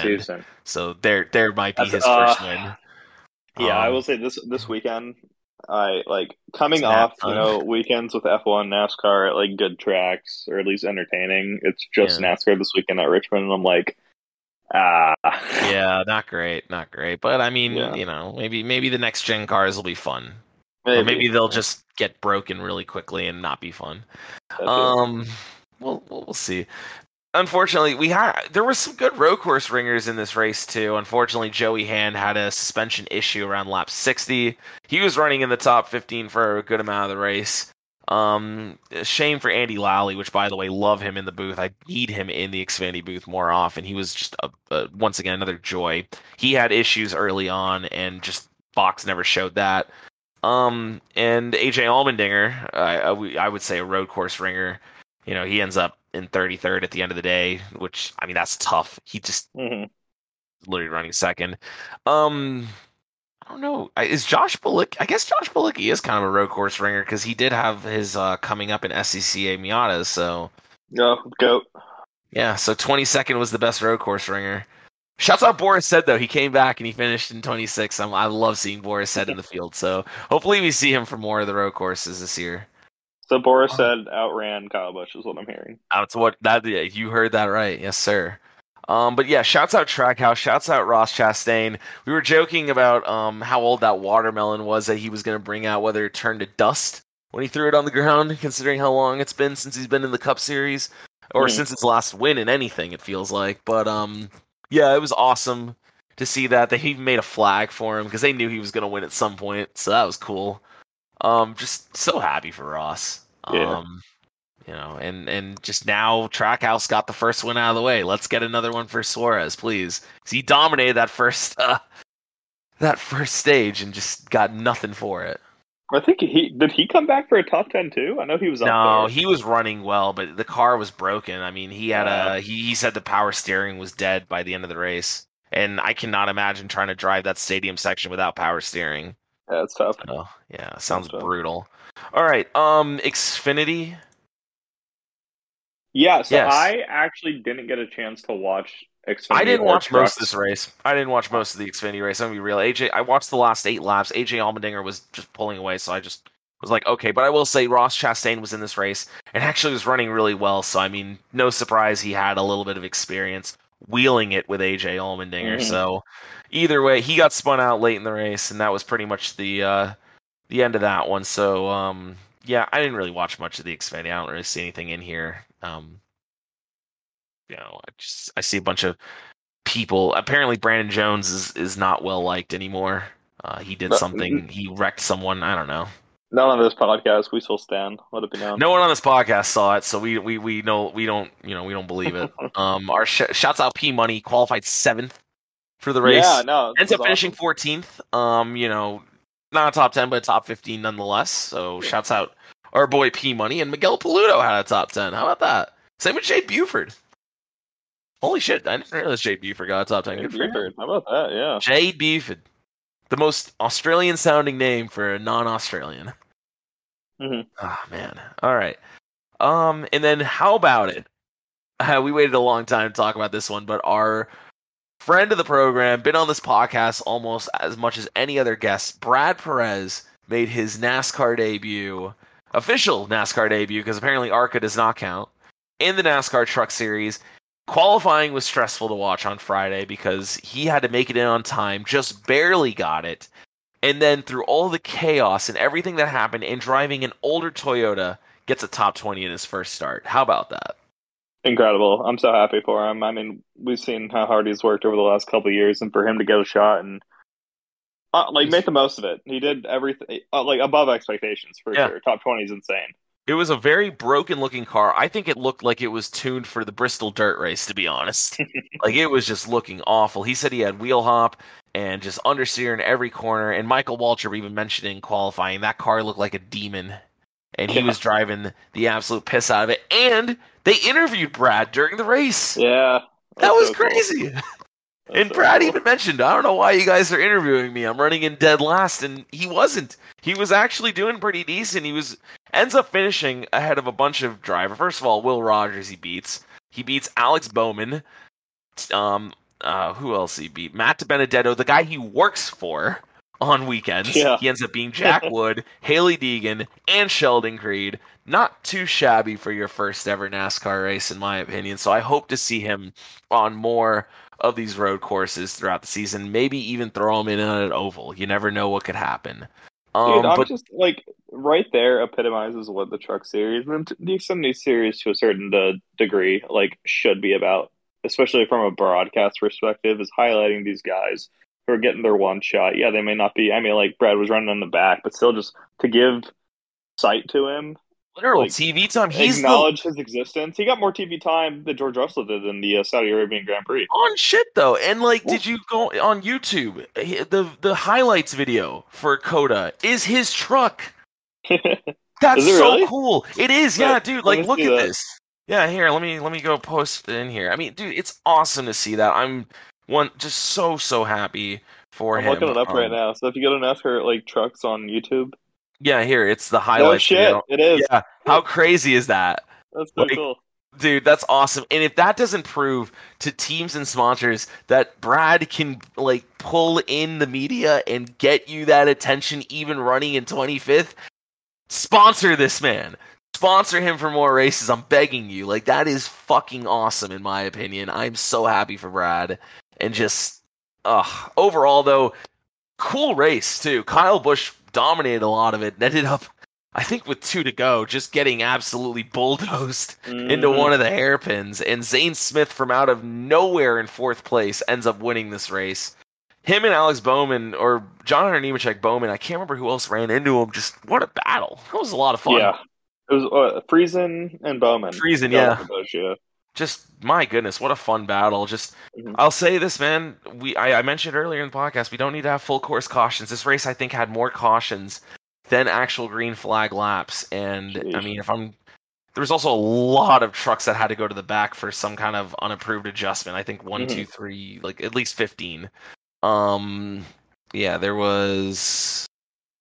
Again. season. So there there might be That's- his first uh, win. Yeah, I Um, will say this this weekend, I like coming off, you know, weekends with F1, NASCAR at like good tracks or at least entertaining. It's just Yeah. NASCAR this weekend at Richmond, and I'm like, ah, Yeah, not great, not great. But I mean, Yeah. you know, maybe maybe the next gen cars will be fun. maybe, Or maybe they'll just get broken really quickly and not be fun. Um, we'll we'll see. Unfortunately, we had there were some good road course ringers in this race too. Unfortunately, Joey Hand had a suspension issue around lap 60. He was running in the top 15 for a good amount of the race. Um, shame for Andy Lally, which by the way, love him in the booth. I need him in the Xfinity booth more often. He was just a, a, once again another joy. He had issues early on, and just Fox never showed that. Um, and AJ Allmendinger, I, I, I would say a road course ringer. You know, he ends up in 33rd at the end of the day, which I mean that's tough. He just Mhm. literally running second. Um, I don't know. Is Josh Bilicki? I guess Josh Bilicki is kind of a road course ringer because he did have his uh, coming up in SCCA Miatas. So Go goat. yeah, so 22nd was the best road course ringer. Shouts out Boris Said though he came back and he finished in 26. I'm, I love seeing Boris Said in the field. So hopefully we see him for more of the road courses this year. So Boris Said outran Kyle Busch is what I'm hearing. That's what that yeah, you heard that right. Yes, sir. Um, but yeah, shouts out Trackhouse, shouts out Ross Chastain. We were joking about um how old that watermelon was that he was going to bring out, whether it turned to dust when he threw it on the ground, considering how long it's been since he's been in the Cup Series, or Mhm. since his last win in anything. It feels like, but um, yeah, it was awesome to see that they even made a flag for him because they knew he was going to win at some point, so that was cool. Um, just so happy for Ross. Yeah. Um, you know, and and just now Trackhouse got the first win out of the way. Let's get another one for Suarez, please. he dominated that first uh, that first stage and just got nothing for it. I think he did. He come back for a top ten too. I know he was up No, he was running well, but the car was broken. I mean, he had a he, he said the power steering was dead by the end of the race, and I cannot imagine trying to drive that stadium section without power steering. Yeah, it's tough. Oh, yeah, sounds tough. brutal. All right, um, Xfinity. Yeah, so Yes. I actually didn't get a chance to watch Xfinity. I didn't or watch most of this race. I didn't watch most of the Xfinity race. I'm gonna be real. AJ, I watched the last eight laps. AJ Allmendinger was just pulling away, so I just was like, okay. But I will say Ross Chastain was in this race and actually was running really well. So I mean, no surprise he had a little bit of experience wheeling it with AJ Allmendinger. Mhm. So either way, he got spun out late in the race, and that was pretty much the uh, the end of that one. So um, yeah, I didn't really watch much of the Xfinity. I don't really see anything in here. Um, you know, I just I see a bunch of people. Apparently, Brandon Jones is is not well liked anymore. Uh, he did something. He wrecked someone. I don't know. None on this podcast. We still stand. Let it be known. No one on this podcast saw it, so we we we know we don't you know we don't believe it. um, our sh- shouts out P Money qualified seventh for the race. Yeah, no. ends up is finishing 14th. Um, you know, not a top 10, but a top 15 nonetheless. So shouts out our boy P Money and Miguel Paludo had a top 10. How about that? Same with Jade Buford. Holy shit! I didn't realize Jade Buford got a top 10. Hey, Good. Buford. How about that? Yeah. Jade Buford, the most Australian sounding name for a non-Australian. Mm-hmm. Ah man. All right. Um, and then how about it? Uh, we waited a long time to talk about this one, but our friend of the program, been on this podcast almost as much as any other guest, Brad Perez made his NASCAR debut, official NASCAR debut, because apparently ARCA does not count, in the NASCAR Truck Series. Qualifying was stressful to watch on Friday because he had to make it in on time, just barely got it. And then through all the chaos and everything that happened, and driving an older Toyota, gets a top 20 in his first start. How about that? Incredible. I'm so happy for him. I mean, we've seen how hard he's worked over the last couple of years, and for him to get a shot and uh, like make the most of it. He did everything uh, like above expectations for Yeah. sure. Top 20 is insane. It was a very broken looking car. I think it looked like it was tuned for the Bristol Dirt Race, to be honest. like it was just looking awful. He said he had wheel hop and just understeer in every corner. And Michael Waltrip even mentioned in qualifying that car looked like a demon. And he Yeah. was driving the absolute piss out of it. And they interviewed Brad during the race. Yeah. that was so crazy. That's And so Brad cool. even mentioned, I don't know why you guys are interviewing me. I'm running in dead last, and he wasn't. He was actually doing pretty decent. He was ends up finishing ahead of a bunch of drivers. First of all, Will Rogers he beats. He beats Alex Bowman. Um, uh, who else he beat? Matt Benedetto, the guy he works for on weekends. Yeah. He ends up being Jack Wood, Hailie Deegan, and Sheldon Creed. Not too shabby for your first ever NASCAR race, in my opinion. So I hope to see him on more of these road courses throughout the season. Maybe even throw him in on an oval. You never know what could happen. Um, Dude, I'm but just like right there epitomizes what the truck series and the Xfinity series to a certain de- degree like should be about, especially from a broadcast perspective, is highlighting these guys who are getting their one shot. Yeah, they may not be. I mean, like Brad was running in the back, but still, just to give sight to him, literal like, TV time. He's the, his existence. He got more TV time than George Russell did in the uh, Saudi Arabian Grand Prix. on shit though. And like, did you go on YouTube? The the highlights video for COTA is his truck. That's so really? cool. It is, yeah, Let- dude. Like, look at that. this. Yeah, here. Let me let me go post it in here. I mean, dude, it's awesome to see that. I'm one just so so happy for I'm him. looking it up right Um, now. So if you go to NASCAR like trucks on YouTube, Yeah, here it's the no highlights. shit, video. it is. Yeah, how crazy is that? That's so Like, cool. Dude, that's awesome. And if that doesn't prove to teams and sponsors that Brad can like pull in the media and get you that attention even running in 25th, sponsor this man. Sponsor him for more races. I'm begging you. Like that is fucking awesome in my opinion. I'm so happy for Brad. And just uh overall though, cool race too. Kyle Busch dominated a lot of it and ended up I think with two to go, just getting absolutely bulldozed into Mhm. one of the hairpins, and Zane Smith from out of nowhere in fourth place ends up winning this race. Him and Alex Bowman, or John Hunter Nemechek Bowman, I can't remember who else ran into him. Just what a battle! That was a lot of fun. Yeah, it was uh, Friesen and Bowman. Friesen, yeah. Busch, yeah. Just my goodness, what a fun battle! Just Mhm. I'll say this, man. We I, I mentioned earlier in the podcast, we don't need to have full course cautions. This race, I think, had more cautions than actual green flag laps. And I mean, if I'm there was also a lot of trucks that had to go to the back for some kind of unapproved adjustment. I think one, Mhm. two, three, like at least fifteen. Um, yeah, there was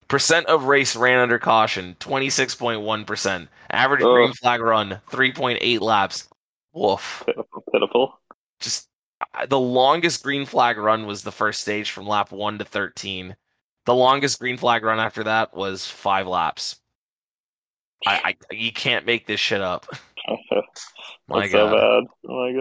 percent of race ran under caution, twenty six point one percent. Average Ugh. green flag run, three point eight laps. Woof. Pitiful, just uh, the longest green flag run was the first stage from lap 1 to 13 the longest green flag run after that was five laps. I, I you can't make this shit up. My That's so god. bad. Oh my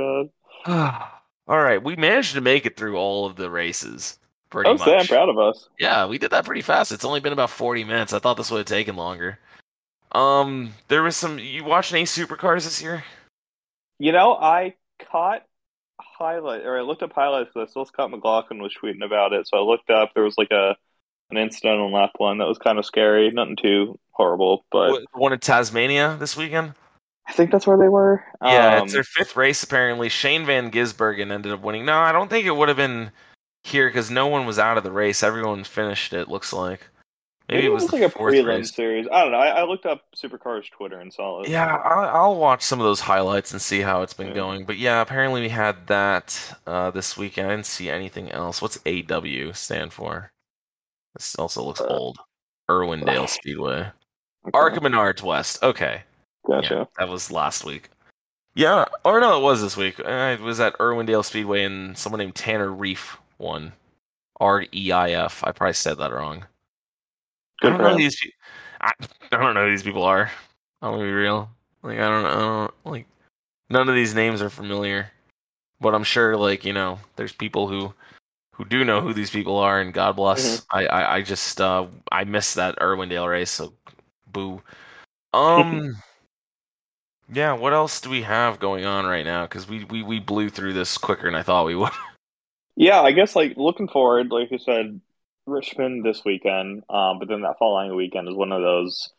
god. all right we managed to make it through all of the races pretty I was much saying, I'm proud of us. yeah we did that pretty fast. It's only been about 40 minutes. I thought this would have taken longer. Um there was some you watching any supercars this year You know, I caught highlight or I looked up highlights of this. Scott McLaughlin was tweeting about it, so I looked up. There was like a an incident on lap one that was kind of scary. Nothing too horrible, but What- One in Tasmania this weekend. I think that's where they were. Yeah, Um, it's their fifth race apparently. Shane Van Gisbergen ended up winning. No, I don't think it would have been here because no one was out of the race. Everyone finished it. Looks like maybe, it was, like the a fourth prelim race. series. I don't know. I, I looked up Supercars Twitter and saw it. Yeah, I'll, I'll watch some of those highlights and see how it's been Yeah. going. But yeah, apparently we had that uh, this weekend. I didn't see anything else. What's AW stand for? This also looks Uh, old. Irwindale Speedway. Okay. Arca Menards West. Okay. Gotcha. Yeah, that was last week. Yeah, or no, it was this week. Uh, It was at Irwindale Speedway, and someone named Tanner Reif won. R E I F. I probably said that wrong. I don't know him. these. I, I don't know who these people are. I'm gonna be real. Like I don't know. Like none of these names are familiar, but I'm sure like you know there's people who who do know who these people are, and God bless. I, I I just uh I missed that Irwindale race, so boo. Um. Yeah, what else do we have going on right now? Because we, we, we blew through this quicker than I thought we would. Yeah, I guess like looking forward, like you said, Richmond this weekend, um, but then that following weekend is one of those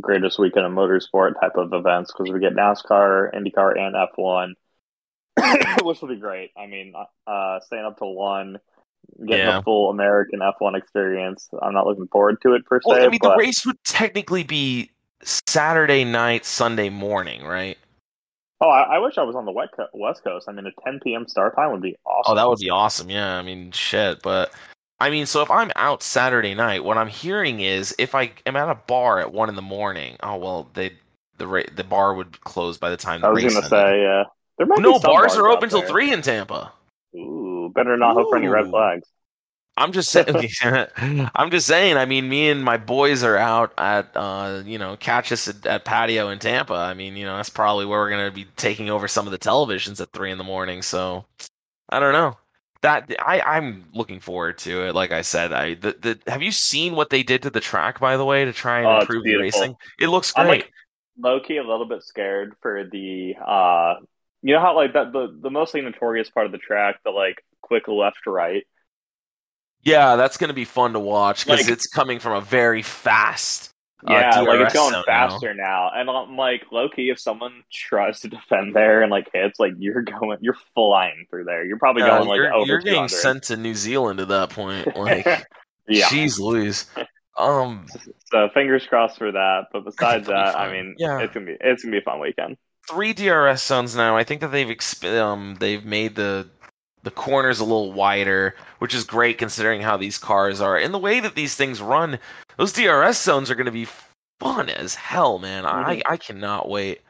greatest weekend of motorsport type of events because we get NASCAR, IndyCar, and F1, which will be great. I mean, uh, staying up to one, getting Yeah. the full American F1 experience. I'm not looking forward to it per se. Well, I mean, but the race would technically be Saturday night, Sunday morning, right? oh, I, I wish I was on the West Coast. I mean, a 10 p.m. start time would be awesome. Oh, that would be awesome. Yeah, I mean, shit. But I mean, so if I'm out Saturday night, what I'm hearing is if I am at a bar at one in the morning, oh well, they the ra- the bar would close by the time the I was gonna ended. say, yeah. There might be no, some bars are open till three in Tampa. Ooh, better not hope for any red flags. I'm just saying. I'm just saying. I mean, me and my boys are out at, uh, you know, catch us at, at patio in Tampa. I mean, you know, that's probably where we're gonna be taking over some of the televisions at three in the morning. So, I don't know. That I I'm looking forward to it. Like I said, I the, the have you seen what they did to the track by the way to try and Oh, improve the racing? It looks great. I'm like low key a little bit scared for the uh you know how like that the the mostly notorious part of the track, the like quick left right. yeah, that's gonna be fun to watch because Like- it's coming from a very fast. Uh, Yeah, like it's going zone now. faster now. And I'm like low key if someone tries to defend there and like hits, like you're going you're flying through there. You're probably going like you're, over you're getting sent to New Zealand at that point. Like, yeah. jeez, Louise. Um, So fingers crossed for that. But besides that, I mean, Yeah. it's gonna be it's gonna be a fun weekend. three DRS zones now. I think that they've exp- um they've made the the corners a little wider, which is great considering how these cars are and the way that these things run. Those DRS zones are going to be fun as hell, man. I I cannot wait.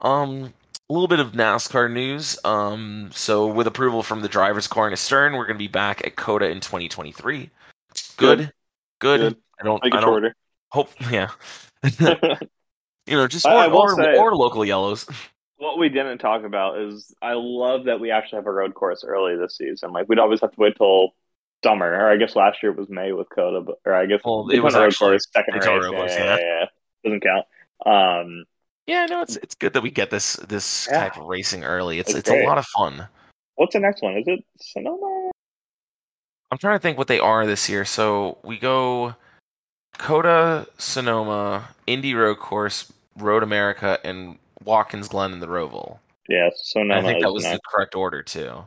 Um, a little bit of NASCAR news. Um, so with approval from the drivers' and Stern, we're going to be back at COTA in 2023. Good, good. Good. I don't. Make I don't shorter. hope. Yeah. you know, just I- or, I or, say- or local yellows. What we didn't talk about is I love that we actually have a road course early this season. Like we'd always have to wait till summer, or I guess last year it was May with COTA, but or I guess Well, we it was actually course second race. Road Yeah, course, yeah, yeah. yeah, yeah. doesn't count. Um, Yeah, no, it's it's good that we get this this Yeah. type of racing early. It's It's it's, a lot of fun. what's the next one? Is it Sonoma? I'm trying to think what they are this year. So we go COTA, Sonoma, Indy Road Course, Road America, and Watkins Glen and the Roval. Yes, Sonoma. I think that was the correct order too.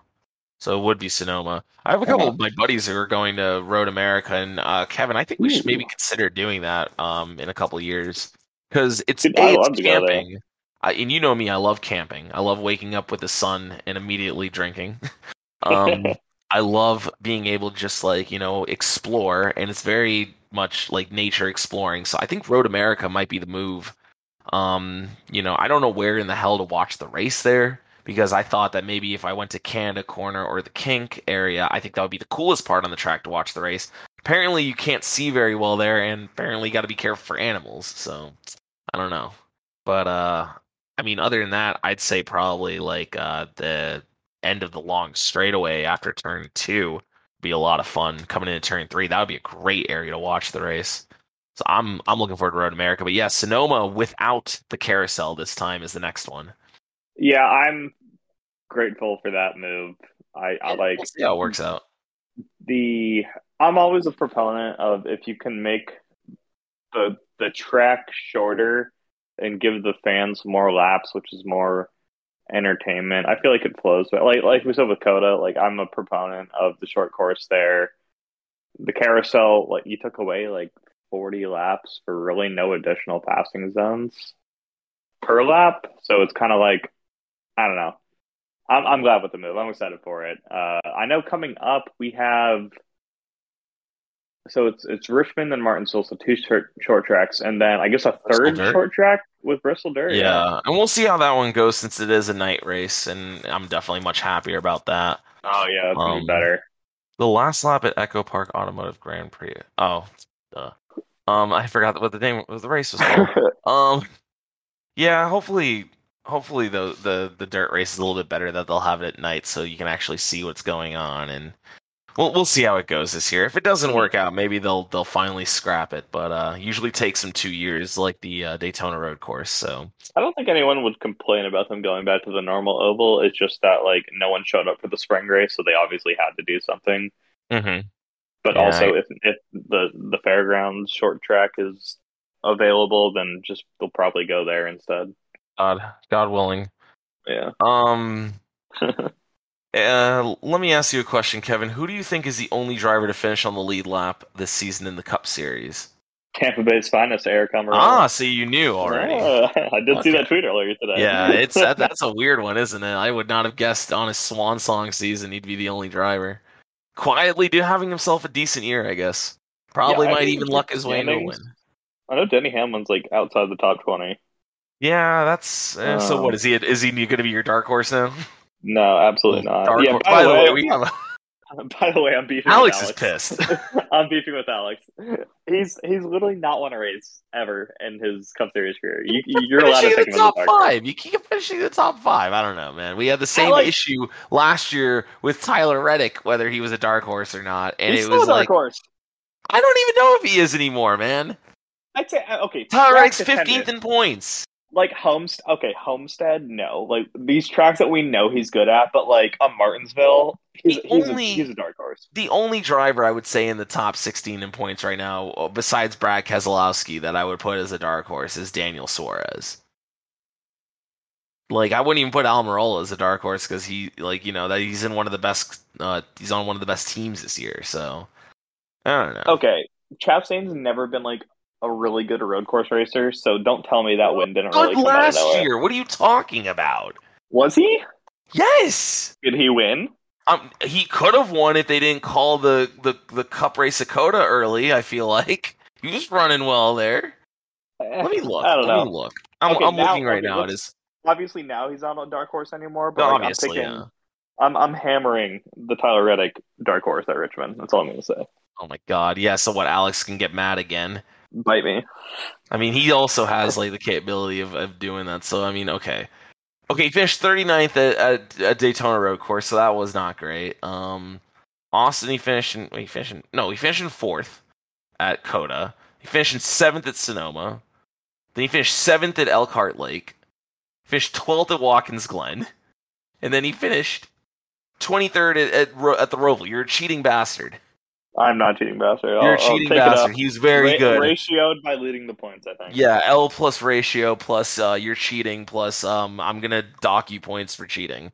So it would be Sonoma. I have a couple Uh-huh. of my buddies who are going to Road America, and uh, Kevin, I think we should maybe consider doing that um, in a couple of years because it's Dude, it's love to go there. camping. I, and you know me, I love camping. I love waking up with the sun and immediately drinking. um, I love being able to just like you know explore, and it's very much like nature exploring. So I think Road America might be the move. Um, you know, I don't know where in the hell to watch the race there because I thought that maybe if I went to Canada Corner or the Kink area, I think that would be the coolest part on the track to watch the race. Apparently, you can't see very well there, and apparently, got to be careful for animals. So I don't know, but uh, I mean, other than that, I'd say probably like uh the end of the long straightaway after turn two be a lot of fun. Coming into turn three, that would be a great area to watch the race. So I'm I'm looking forward to Road America. But yeah, Sonoma without the carousel this time is the next one. Yeah, I'm grateful for that move. I, I like We'll see how it works out. the I'm always a proponent of if you can make the the track shorter and give the fans more laps, which is more entertainment. I feel like it flows, but like like we said with COTA, like I'm a proponent of the short course there. The carousel, like you took away like 40 laps for really no additional passing zones per lap, so it's kind of like I don't know. I'm I'm glad with the move. I'm excited for it. Uh, I know coming up we have so it's it's Richmond and Martinsville, so two short, short tracks, and then I guess a third short track with Bristol Dirt. Yeah. yeah. and we'll see how that one goes since it is a night race, and I'm definitely much happier about that. Oh yeah, it's um, be better. The last lap at EchoPark Automotive Grand Prix. Oh, duh. um, I forgot what the name of the race was called. um, yeah, hopefully, hopefully the the the dirt race is a little bit better that they'll have it at night, so you can actually see what's going on and we'll we'll see how it goes this year. If it doesn't work out, maybe they'll they'll finally scrap it. But uh, usually takes them two years, like the uh, Daytona Road Course. So I don't think anyone would complain about them going back to the normal oval. It's just that like no one showed up for the spring race, so they obviously had to do something. Mm-hmm. But yeah, also, I... if if the the fairgrounds short track is available, then just they'll probably go there instead. God, God willing. Yeah. Um. Uh, let me ask you a question, Kevin. Who do you think is the only driver to finish on the lead lap this season in the Cup Series? Tampa Bay's finest, Aric Almirola. Ah, so you knew already. I did okay. see that tweet earlier today. Yeah, it's that, that's a weird one, isn't it? I would not have guessed on his swan song season he'd be the only driver. Quietly do having himself a decent year, I guess. Probably yeah, might even luck his way into win. I know Denny Hamlin's like outside the top twenty. Yeah, that's uh, um, so. What is he? Is he going to be your dark horse now? No, absolutely not. Dark yeah, by, by, the way, way we have a... By the way, I'm beefing. Alex, Alex. is pissed. I'm beefing with Alex. He's he's literally not won a race ever in his Cup Series career. You, you're allowed to take the top five. You keep finishing the top five. I don't know, man. We had the same like, issue last year with Tyler Reddick, whether he was a dark horse or not, and he's it was a dark like, horse. I don't even know if he is anymore, man. I'd say uh, okay. Tyler Reddick's fifteenth in points like Homestead. Okay, Homestead. No, like these tracks that we know he's good at, but like a Martinsville, he's, he's, only, a, he's a dark horse. The only driver I would say in the top 16 in points right now, uh, besides Brad Keselowski, that I would put as a dark horse is Daniel Suarez. Like I wouldn't even put Almirola as a dark horse because he, like you know, that he's in one of the best. Uh, he's on one of the best teams this year. So I don't know. Okay, Chastain's never been like a really good road course racer, so don't tell me that win didn't really come last year. What are you talking about? Was he? Yes. Did he win? Um, he could have won if they didn't call the, the, the Cup race of COTA early. I feel like he was running well there. Let me look. I don't Let know. me look. I'm, okay, I'm now, looking right now. It is obviously now he's not on dark horse anymore. But like, obviously, I'm, picking, yeah. I'm I'm hammering the Tyler Reddick dark horse at Richmond. That's all I'm going to say. Oh my god! Yeah. So what? Alex can get mad again bite me. I mean, he also has like the capability of, of doing that. So I mean, okay, okay, he finished 39th at, at, at Daytona Road Course, so that was not great. Um, Austin, he finished in, wait, he finished in, no, he finished in fourth at COTA. He finished in seventh at Sonoma. Then he finished seventh at Elkhart Lake. Finished 12th at Watkins Glen. And then he finished 23rd at, at, at the Roval. You're a cheating bastard. I'm not cheating bastard. You're I'll, a cheating bastard. He's very Ra- good. Ratioed by leading the points, I think. Yeah, L plus ratio plus uh, you're cheating plus um I'm gonna dock you points for cheating.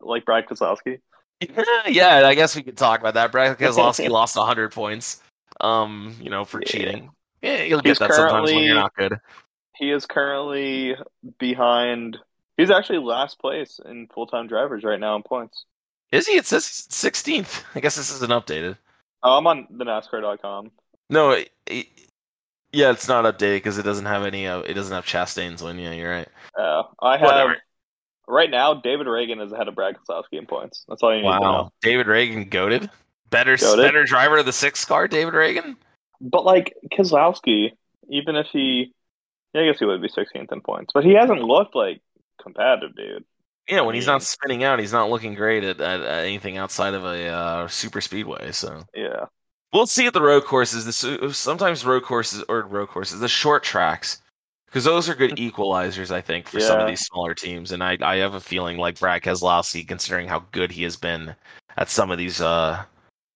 Like Brad Keselowski. yeah, I guess we could talk about that. Brad Keselowski lost 100 points. Um, you know, for yeah. cheating. Yeah, you'll get he's that sometimes when you're not good. He is currently behind. He's actually last place in full time drivers right now in points. Is he? It says he's 16th. I guess this isn't updated. Oh, I'm on the NASCAR.com. No, it, it, yeah, it's not updated because it doesn't have any. Uh, it doesn't have Chastain's win. Yeah, you're right. Oh, I have Whatever. right now. David Ragan is ahead of Brad Keselowski in points. That's all you need wow. to know. David Ragan goaded. Better, goated. better driver of the six car, David Ragan. But like Keselowski, even if he, yeah, I guess he would be 16th in points, but he hasn't looked like competitive, dude. Yeah, when he's not spinning out, he's not looking great at, at, at anything outside of a uh, super speedway. So yeah, we'll see at the road courses. This sometimes road courses or road courses, the short tracks, because those are good equalizers. I think for yeah. some of these smaller teams, and I I have a feeling like Brad Keselowski, considering how good he has been at some of these uh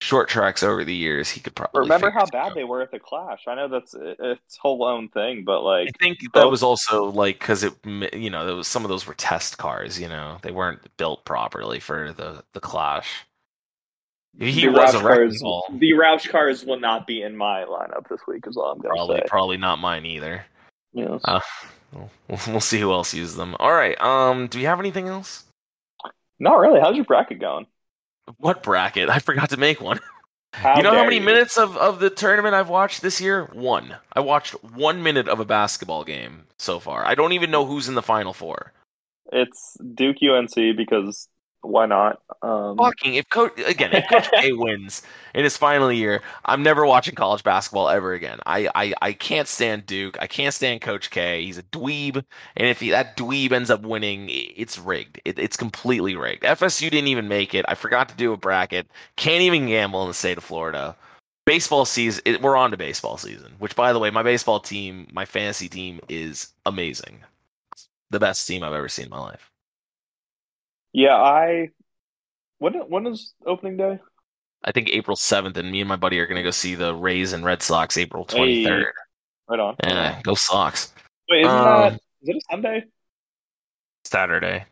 short tracks over the years, he could probably Remember how bad out. they were at the Clash? I know that's its whole own thing, but like I think that was also like because it, you know, there was some of those were test cars. You know, they weren't built properly for the the Clash. He the was a Roush wrecking cars. ball. The Roush cars will not be in my lineup this week. Is all I'm gonna Probably, say. probably not mine either. Yes. Uh, we'll, we'll see who else uses them. All right. Um, do we have anything else? Not really. How's your bracket going? What bracket? I forgot to make one. How you know how many you. minutes of, of the tournament I've watched this year? One. I watched one minute of a basketball game so far. I don't even know who's in the final four. It's Duke UNC because why not? Um, Fucking if coach again, if Coach K wins in his final year, I'm never watching college basketball ever again. I, I, I can't stand Duke. I can't stand Coach K. He's a dweeb, and if he, that dweeb ends up winning, it's rigged. It, it's completely rigged. FSU didn't even make it. I forgot to do a bracket. Can't even gamble in the state of Florida. Baseball season. It, we're on to baseball season. Which, by the way, my baseball team, my fantasy team, is amazing. The best team I've ever seen in my life. Yeah, I. When when is opening day? I think April 7th, and me and my buddy are going to go see the Rays and Red Sox April 23rd. Right on. Yeah, go Sox. Wait, isn't Um, that is it a Sunday? Saturday.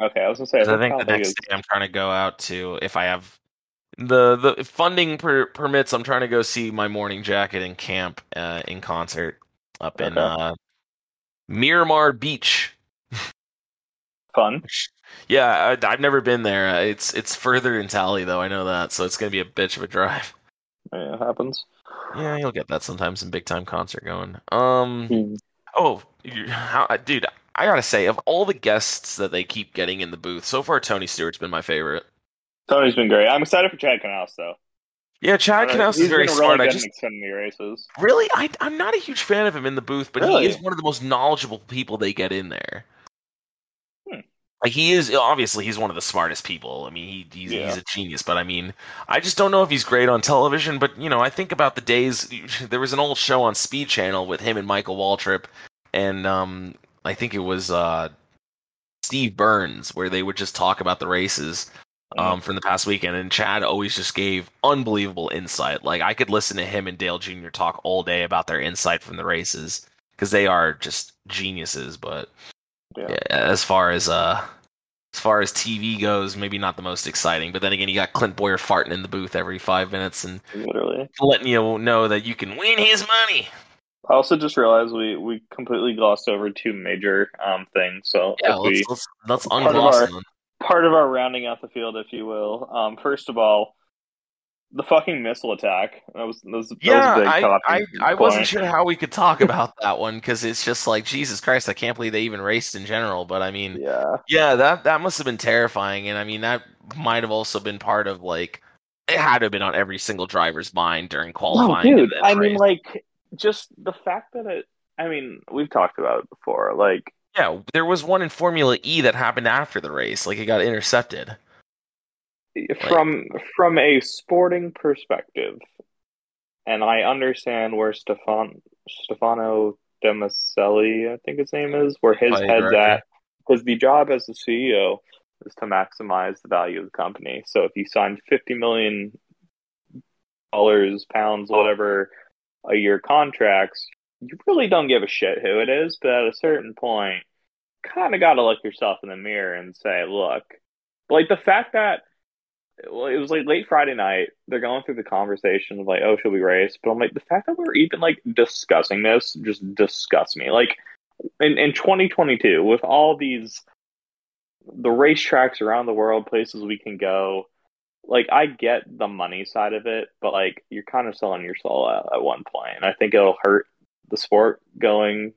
Okay, I was gonna say. I think the next day I'm trying to go out to, if I have the the funding per, permits, I'm trying to go see my morning jacket in camp uh, in concert up in uh, Miramar Beach. fun. Yeah, I, I've never been there. Uh, It's it's further in Tally though. I know that, so it's gonna be a bitch of a drive. Yeah, it happens. Yeah, you'll get that sometimes in big time concert going. Um. Oh, you, how, dude, I gotta say, of all the guests that they keep getting in the booth, so far Tony Stewart's been my favorite. Tony's been great. I'm excited for Chad Knaus though. Yeah, Chad Uh, Knaus is very been smart. Really I just races. really, I I'm not a huge fan of him in the booth, but Really? he is one of the most knowledgeable people they get in there. Like he is obviously he's one of the smartest people. I mean, he, he's, Yeah. he's a genius. But I mean, I just don't know if he's great on television. But you know, I think about the days there was an old show on Speed Channel with him and Michael Waltrip, and um, I think it was uh, Steve Byrnes, where they would just talk about the races um, from the past weekend. And Chad always just gave unbelievable insight. Like I could listen to him and Dale Jr. talk all day about their insight from the races because they are just geniuses. But Yeah. yeah, as far as uh, as far as TV goes, maybe not the most exciting. But then again, you got Clint Bowyer farting in the booth every five minutes and Literally. letting you know that you can win his money. I also just realized we, we completely glossed over two major um things. So Yeah, if we, let's let's let's part of our- part of our rounding out the field, if you will. Um, first of all, the fucking missile attack. That was that was, that Yeah, was a big I, I, I wasn't sure how we could talk about that one because it's just like Jesus Christ, I can't believe they even raced in general. But I mean, Yeah, yeah, that that must have been terrifying, and I mean that might have also been part of like it had to have been on every single driver's mind during no, qualifying. dude. I then mean, like, just the fact that it. I mean, we've talked about it before. Like, yeah, there was one in Formula E that happened after the race, like it got intercepted. From from a sporting perspective, and I understand where Stefan Stefano Domenicali, I think his name is, where his head's at, because the job as the CEO is to maximize the value of the company. So if you sign fifty million dollars, pounds, whatever, a year contracts, you really don't give a shit who it is. But at a certain point, kind of got to look yourself in the mirror and say, look, like the fact that well, it was like late Friday night. They're going through the conversation of like, oh, should we race? But I'm like, the fact that we're even like discussing this just disgusts me. Like in in 2022, with all these the racetracks around the world, places we can go. Like I get the money side of it, but like you're kind of selling your soul at, at one point. and I think it'll hurt the sport going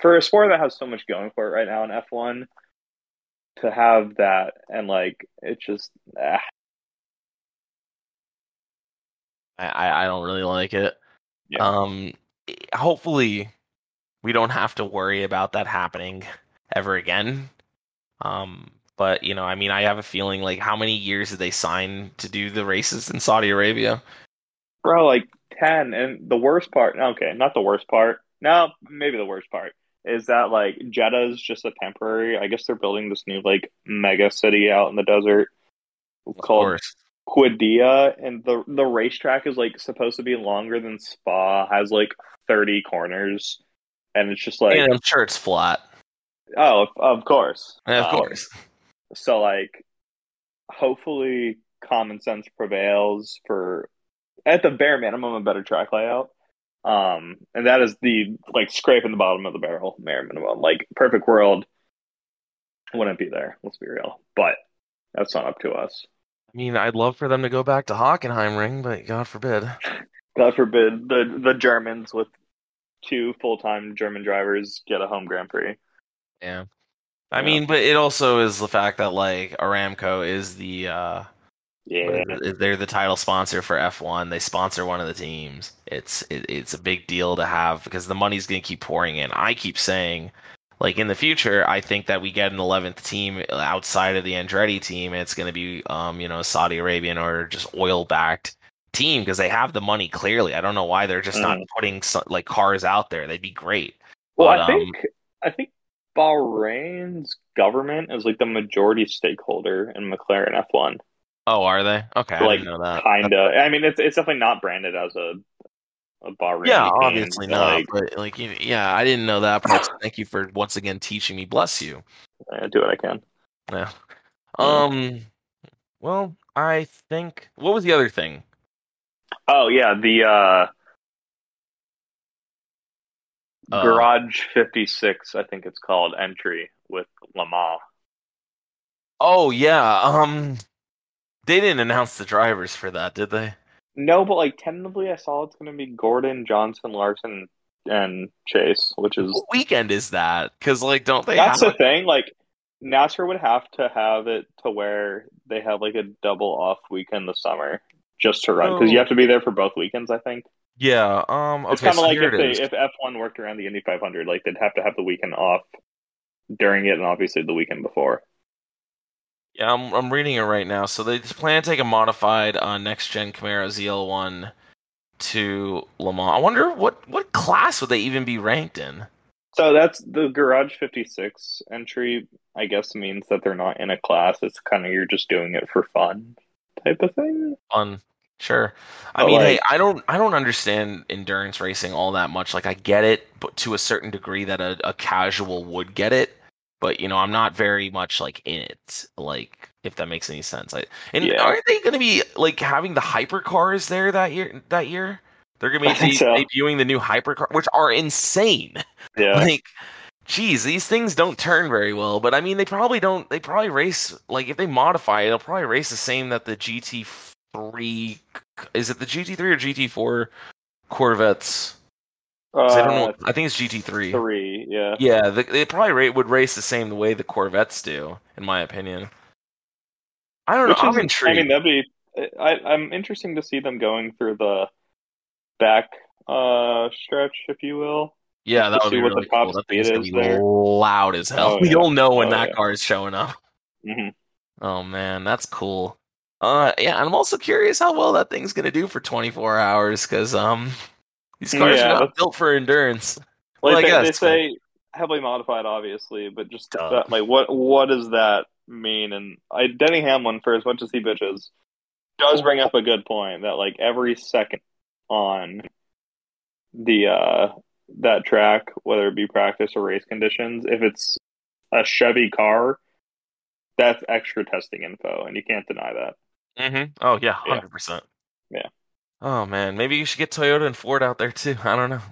for a sport that has so much going for it right now in F1 to have that and like it just ah, I, I don't really like it. Yeah. Um, hopefully, we don't have to worry about that happening ever again. Um, but you know, I mean, I have a feeling like how many years did they sign to do the races in Saudi Arabia? bro like 10 and the worst part okay not the worst part no maybe the worst part is that like Jeddah is just a temporary I guess they're building this new like mega city out in the desert Of called course. Qiddiya, and the the racetrack is like supposed to be longer than Spa, has like thirty corners, and it's just like and I'm sure it's flat. oh, of, of course, Of Um, course. So like, hopefully, common sense prevails for at the bare minimum a better track layout. Um, and that is the like scraping the bottom of the barrel, bare minimum. Like perfect world wouldn't be there. Let's be real, but that's not up to us. I mean, I'd love for them to go back to Hockenheimring, but God forbid. God forbid the the Germans with two full time German drivers get a home Grand Prix. Yeah. I Yeah. mean, but it also is the fact that like Aramco is the uh Yeah, they're the title sponsor for F1. They sponsor one of the teams. It's it, it's a big deal to have because the money's going to keep pouring in. I keep saying like in the future, I think that we get an 11th team outside of the Andretti team. It's going to be um, you know, Saudi Arabian or just oil-backed team because they have the money clearly. I don't know why they're just not putting so, like cars out there. They'd be great. Well, But, I um, think I think Bahrain's government is like the majority stakeholder in McLaren F1. Oh, are they? Okay, I Like, didn't know that. Kinda. I mean, it's it's definitely not branded as a Bahrain. Yeah, obviously not. Like, But like, yeah, I didn't know that part. So thank you for once again teaching me. Bless you. I do what I can. Yeah. Yeah. Um. Well, I think. What was the other thing? Oh yeah, the uh, Uh, Garage Fifty Six, I think it's called entry with Le Mans. Oh yeah. Um. They didn't announce the drivers for that, did they? No, but like tentatively, I saw it's going to be Gordon, Johnson, Larson, and Chase, which is What weekend is that? Because like, don't they that's have? the thing. Like NASCAR would have to have it to where they have like a double off weekend this summer just to run because you Oh. have to be there for both weekends. I think Yeah. Um. Okay. it's kind of so like if they if F one worked around the Indy 500, like they'd have to have the weekend off during it and obviously the weekend before. Yeah, I'm I'm reading it right now. So they plan to take a modified uh, next gen Camaro ZL1 to Le Mans. I wonder what what class would they even be ranked in? So that's the Garage 56 entry. I guess means that they're not in a class. It's kind of you're just doing it for fun type of thing. Fun, sure. I But, mean, hey, I don't I don't understand endurance racing all that much. Like I get it, but to a certain degree that a, a casual would get it. But you know, I'm not very much like in it. Like if that makes any sense. I, and Yeah. aren't they going to be like having the hypercars there that year? That year they're going to be so. debuting the new hypercar, which are insane. Yeah. Like, geez, these things don't turn very well. But I mean, they probably don't. They probably race like if they modify it, they'll probably race the same that the GT3. Is it the GT3 or GT4 Corvettes? 'Cause I don't know. I think it's GT3. Uh, Three, yeah. Yeah, the, they probably ra- would race the same the way the Corvettes do, in my opinion. I don't Which know. I'm is- intrigued. I mean, that'd be. I, I'm interesting to see them going through the back uh stretch, if you will. yeah, that would be what really cool. That gonna be there. loud as hell. Oh, yeah. You'll know when Oh, that yeah. car is showing up. hmm Oh man, that's cool. Uh, yeah, and I'm also curious how well that thing's gonna do for 24 hours because um, these cars Yeah, are not built for endurance. Like Well, I they, they say heavily modified, obviously, but just that, like what what does that mean? And I Denny Hamlin, for as much as he bitches, does bring up a good point that like every second on the uh that track, whether it be practice or race conditions, if it's a Chevy car, that's extra testing info, and you can't deny that. Mm-hmm. Oh yeah, Yeah. hundred percent. Yeah. Oh man, maybe you should get Toyota and Ford out there too. I don't know.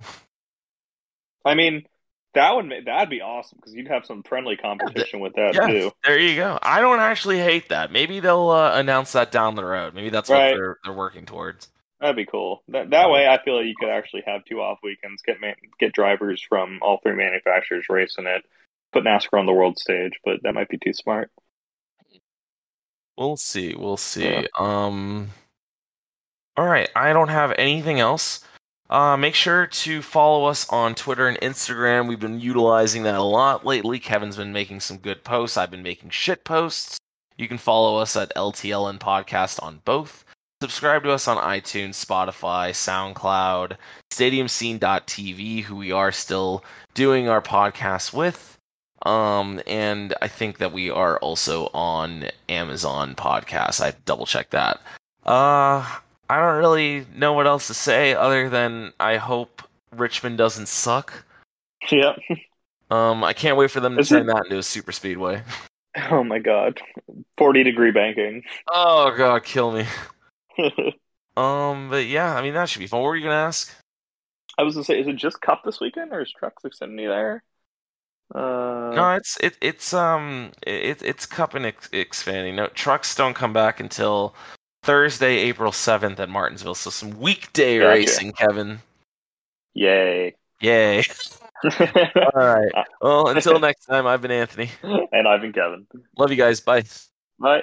I mean, that would that'd be awesome because you'd have some friendly competition with that Yeah, too. there you go. I don't actually hate that. Maybe they'll uh, announce that down the road. Maybe that's what they're they're working towards. That'd be cool. That that way, I feel like you could actually have two off weekends, get man, get drivers from all three manufacturers racing it, put NASCAR on the world stage. But that might be too smart. We'll see. We'll see. Yeah. Um. All right. I don't have anything else. Uh, make sure to follow us on Twitter and Instagram. We've been utilizing that a lot lately. Kevin's been making some good posts. I've been making shit posts. You can follow us at LTLN Podcast on both. Subscribe to us on iTunes, Spotify, SoundCloud, StadiumScene.tv, who we are still doing our podcast with. Um, and I think that we are also on Amazon Podcasts. I double checked that. Uh, I don't really know what else to say other than I hope Richmond doesn't suck. Yeah. Um, I can't wait for them to Is turn it- that into a super speedway. Oh my god. 40 degree banking. Oh god, kill me. Um, but yeah, I mean that should be fun. What were you gonna ask? I was gonna say, is it just Cup this weekend, or is Trucks Xfinity there? Uh, No, it's it it's um it it's cup and ex- Xfinity. No, trucks don't come back until Thursday, April seventh at Martinsville. So some weekday Gotcha. racing, Kevin. yay! Yay! All right. Well, until next time, I've been Anthony. and I've been Kevin. Love you guys. Bye. Bye.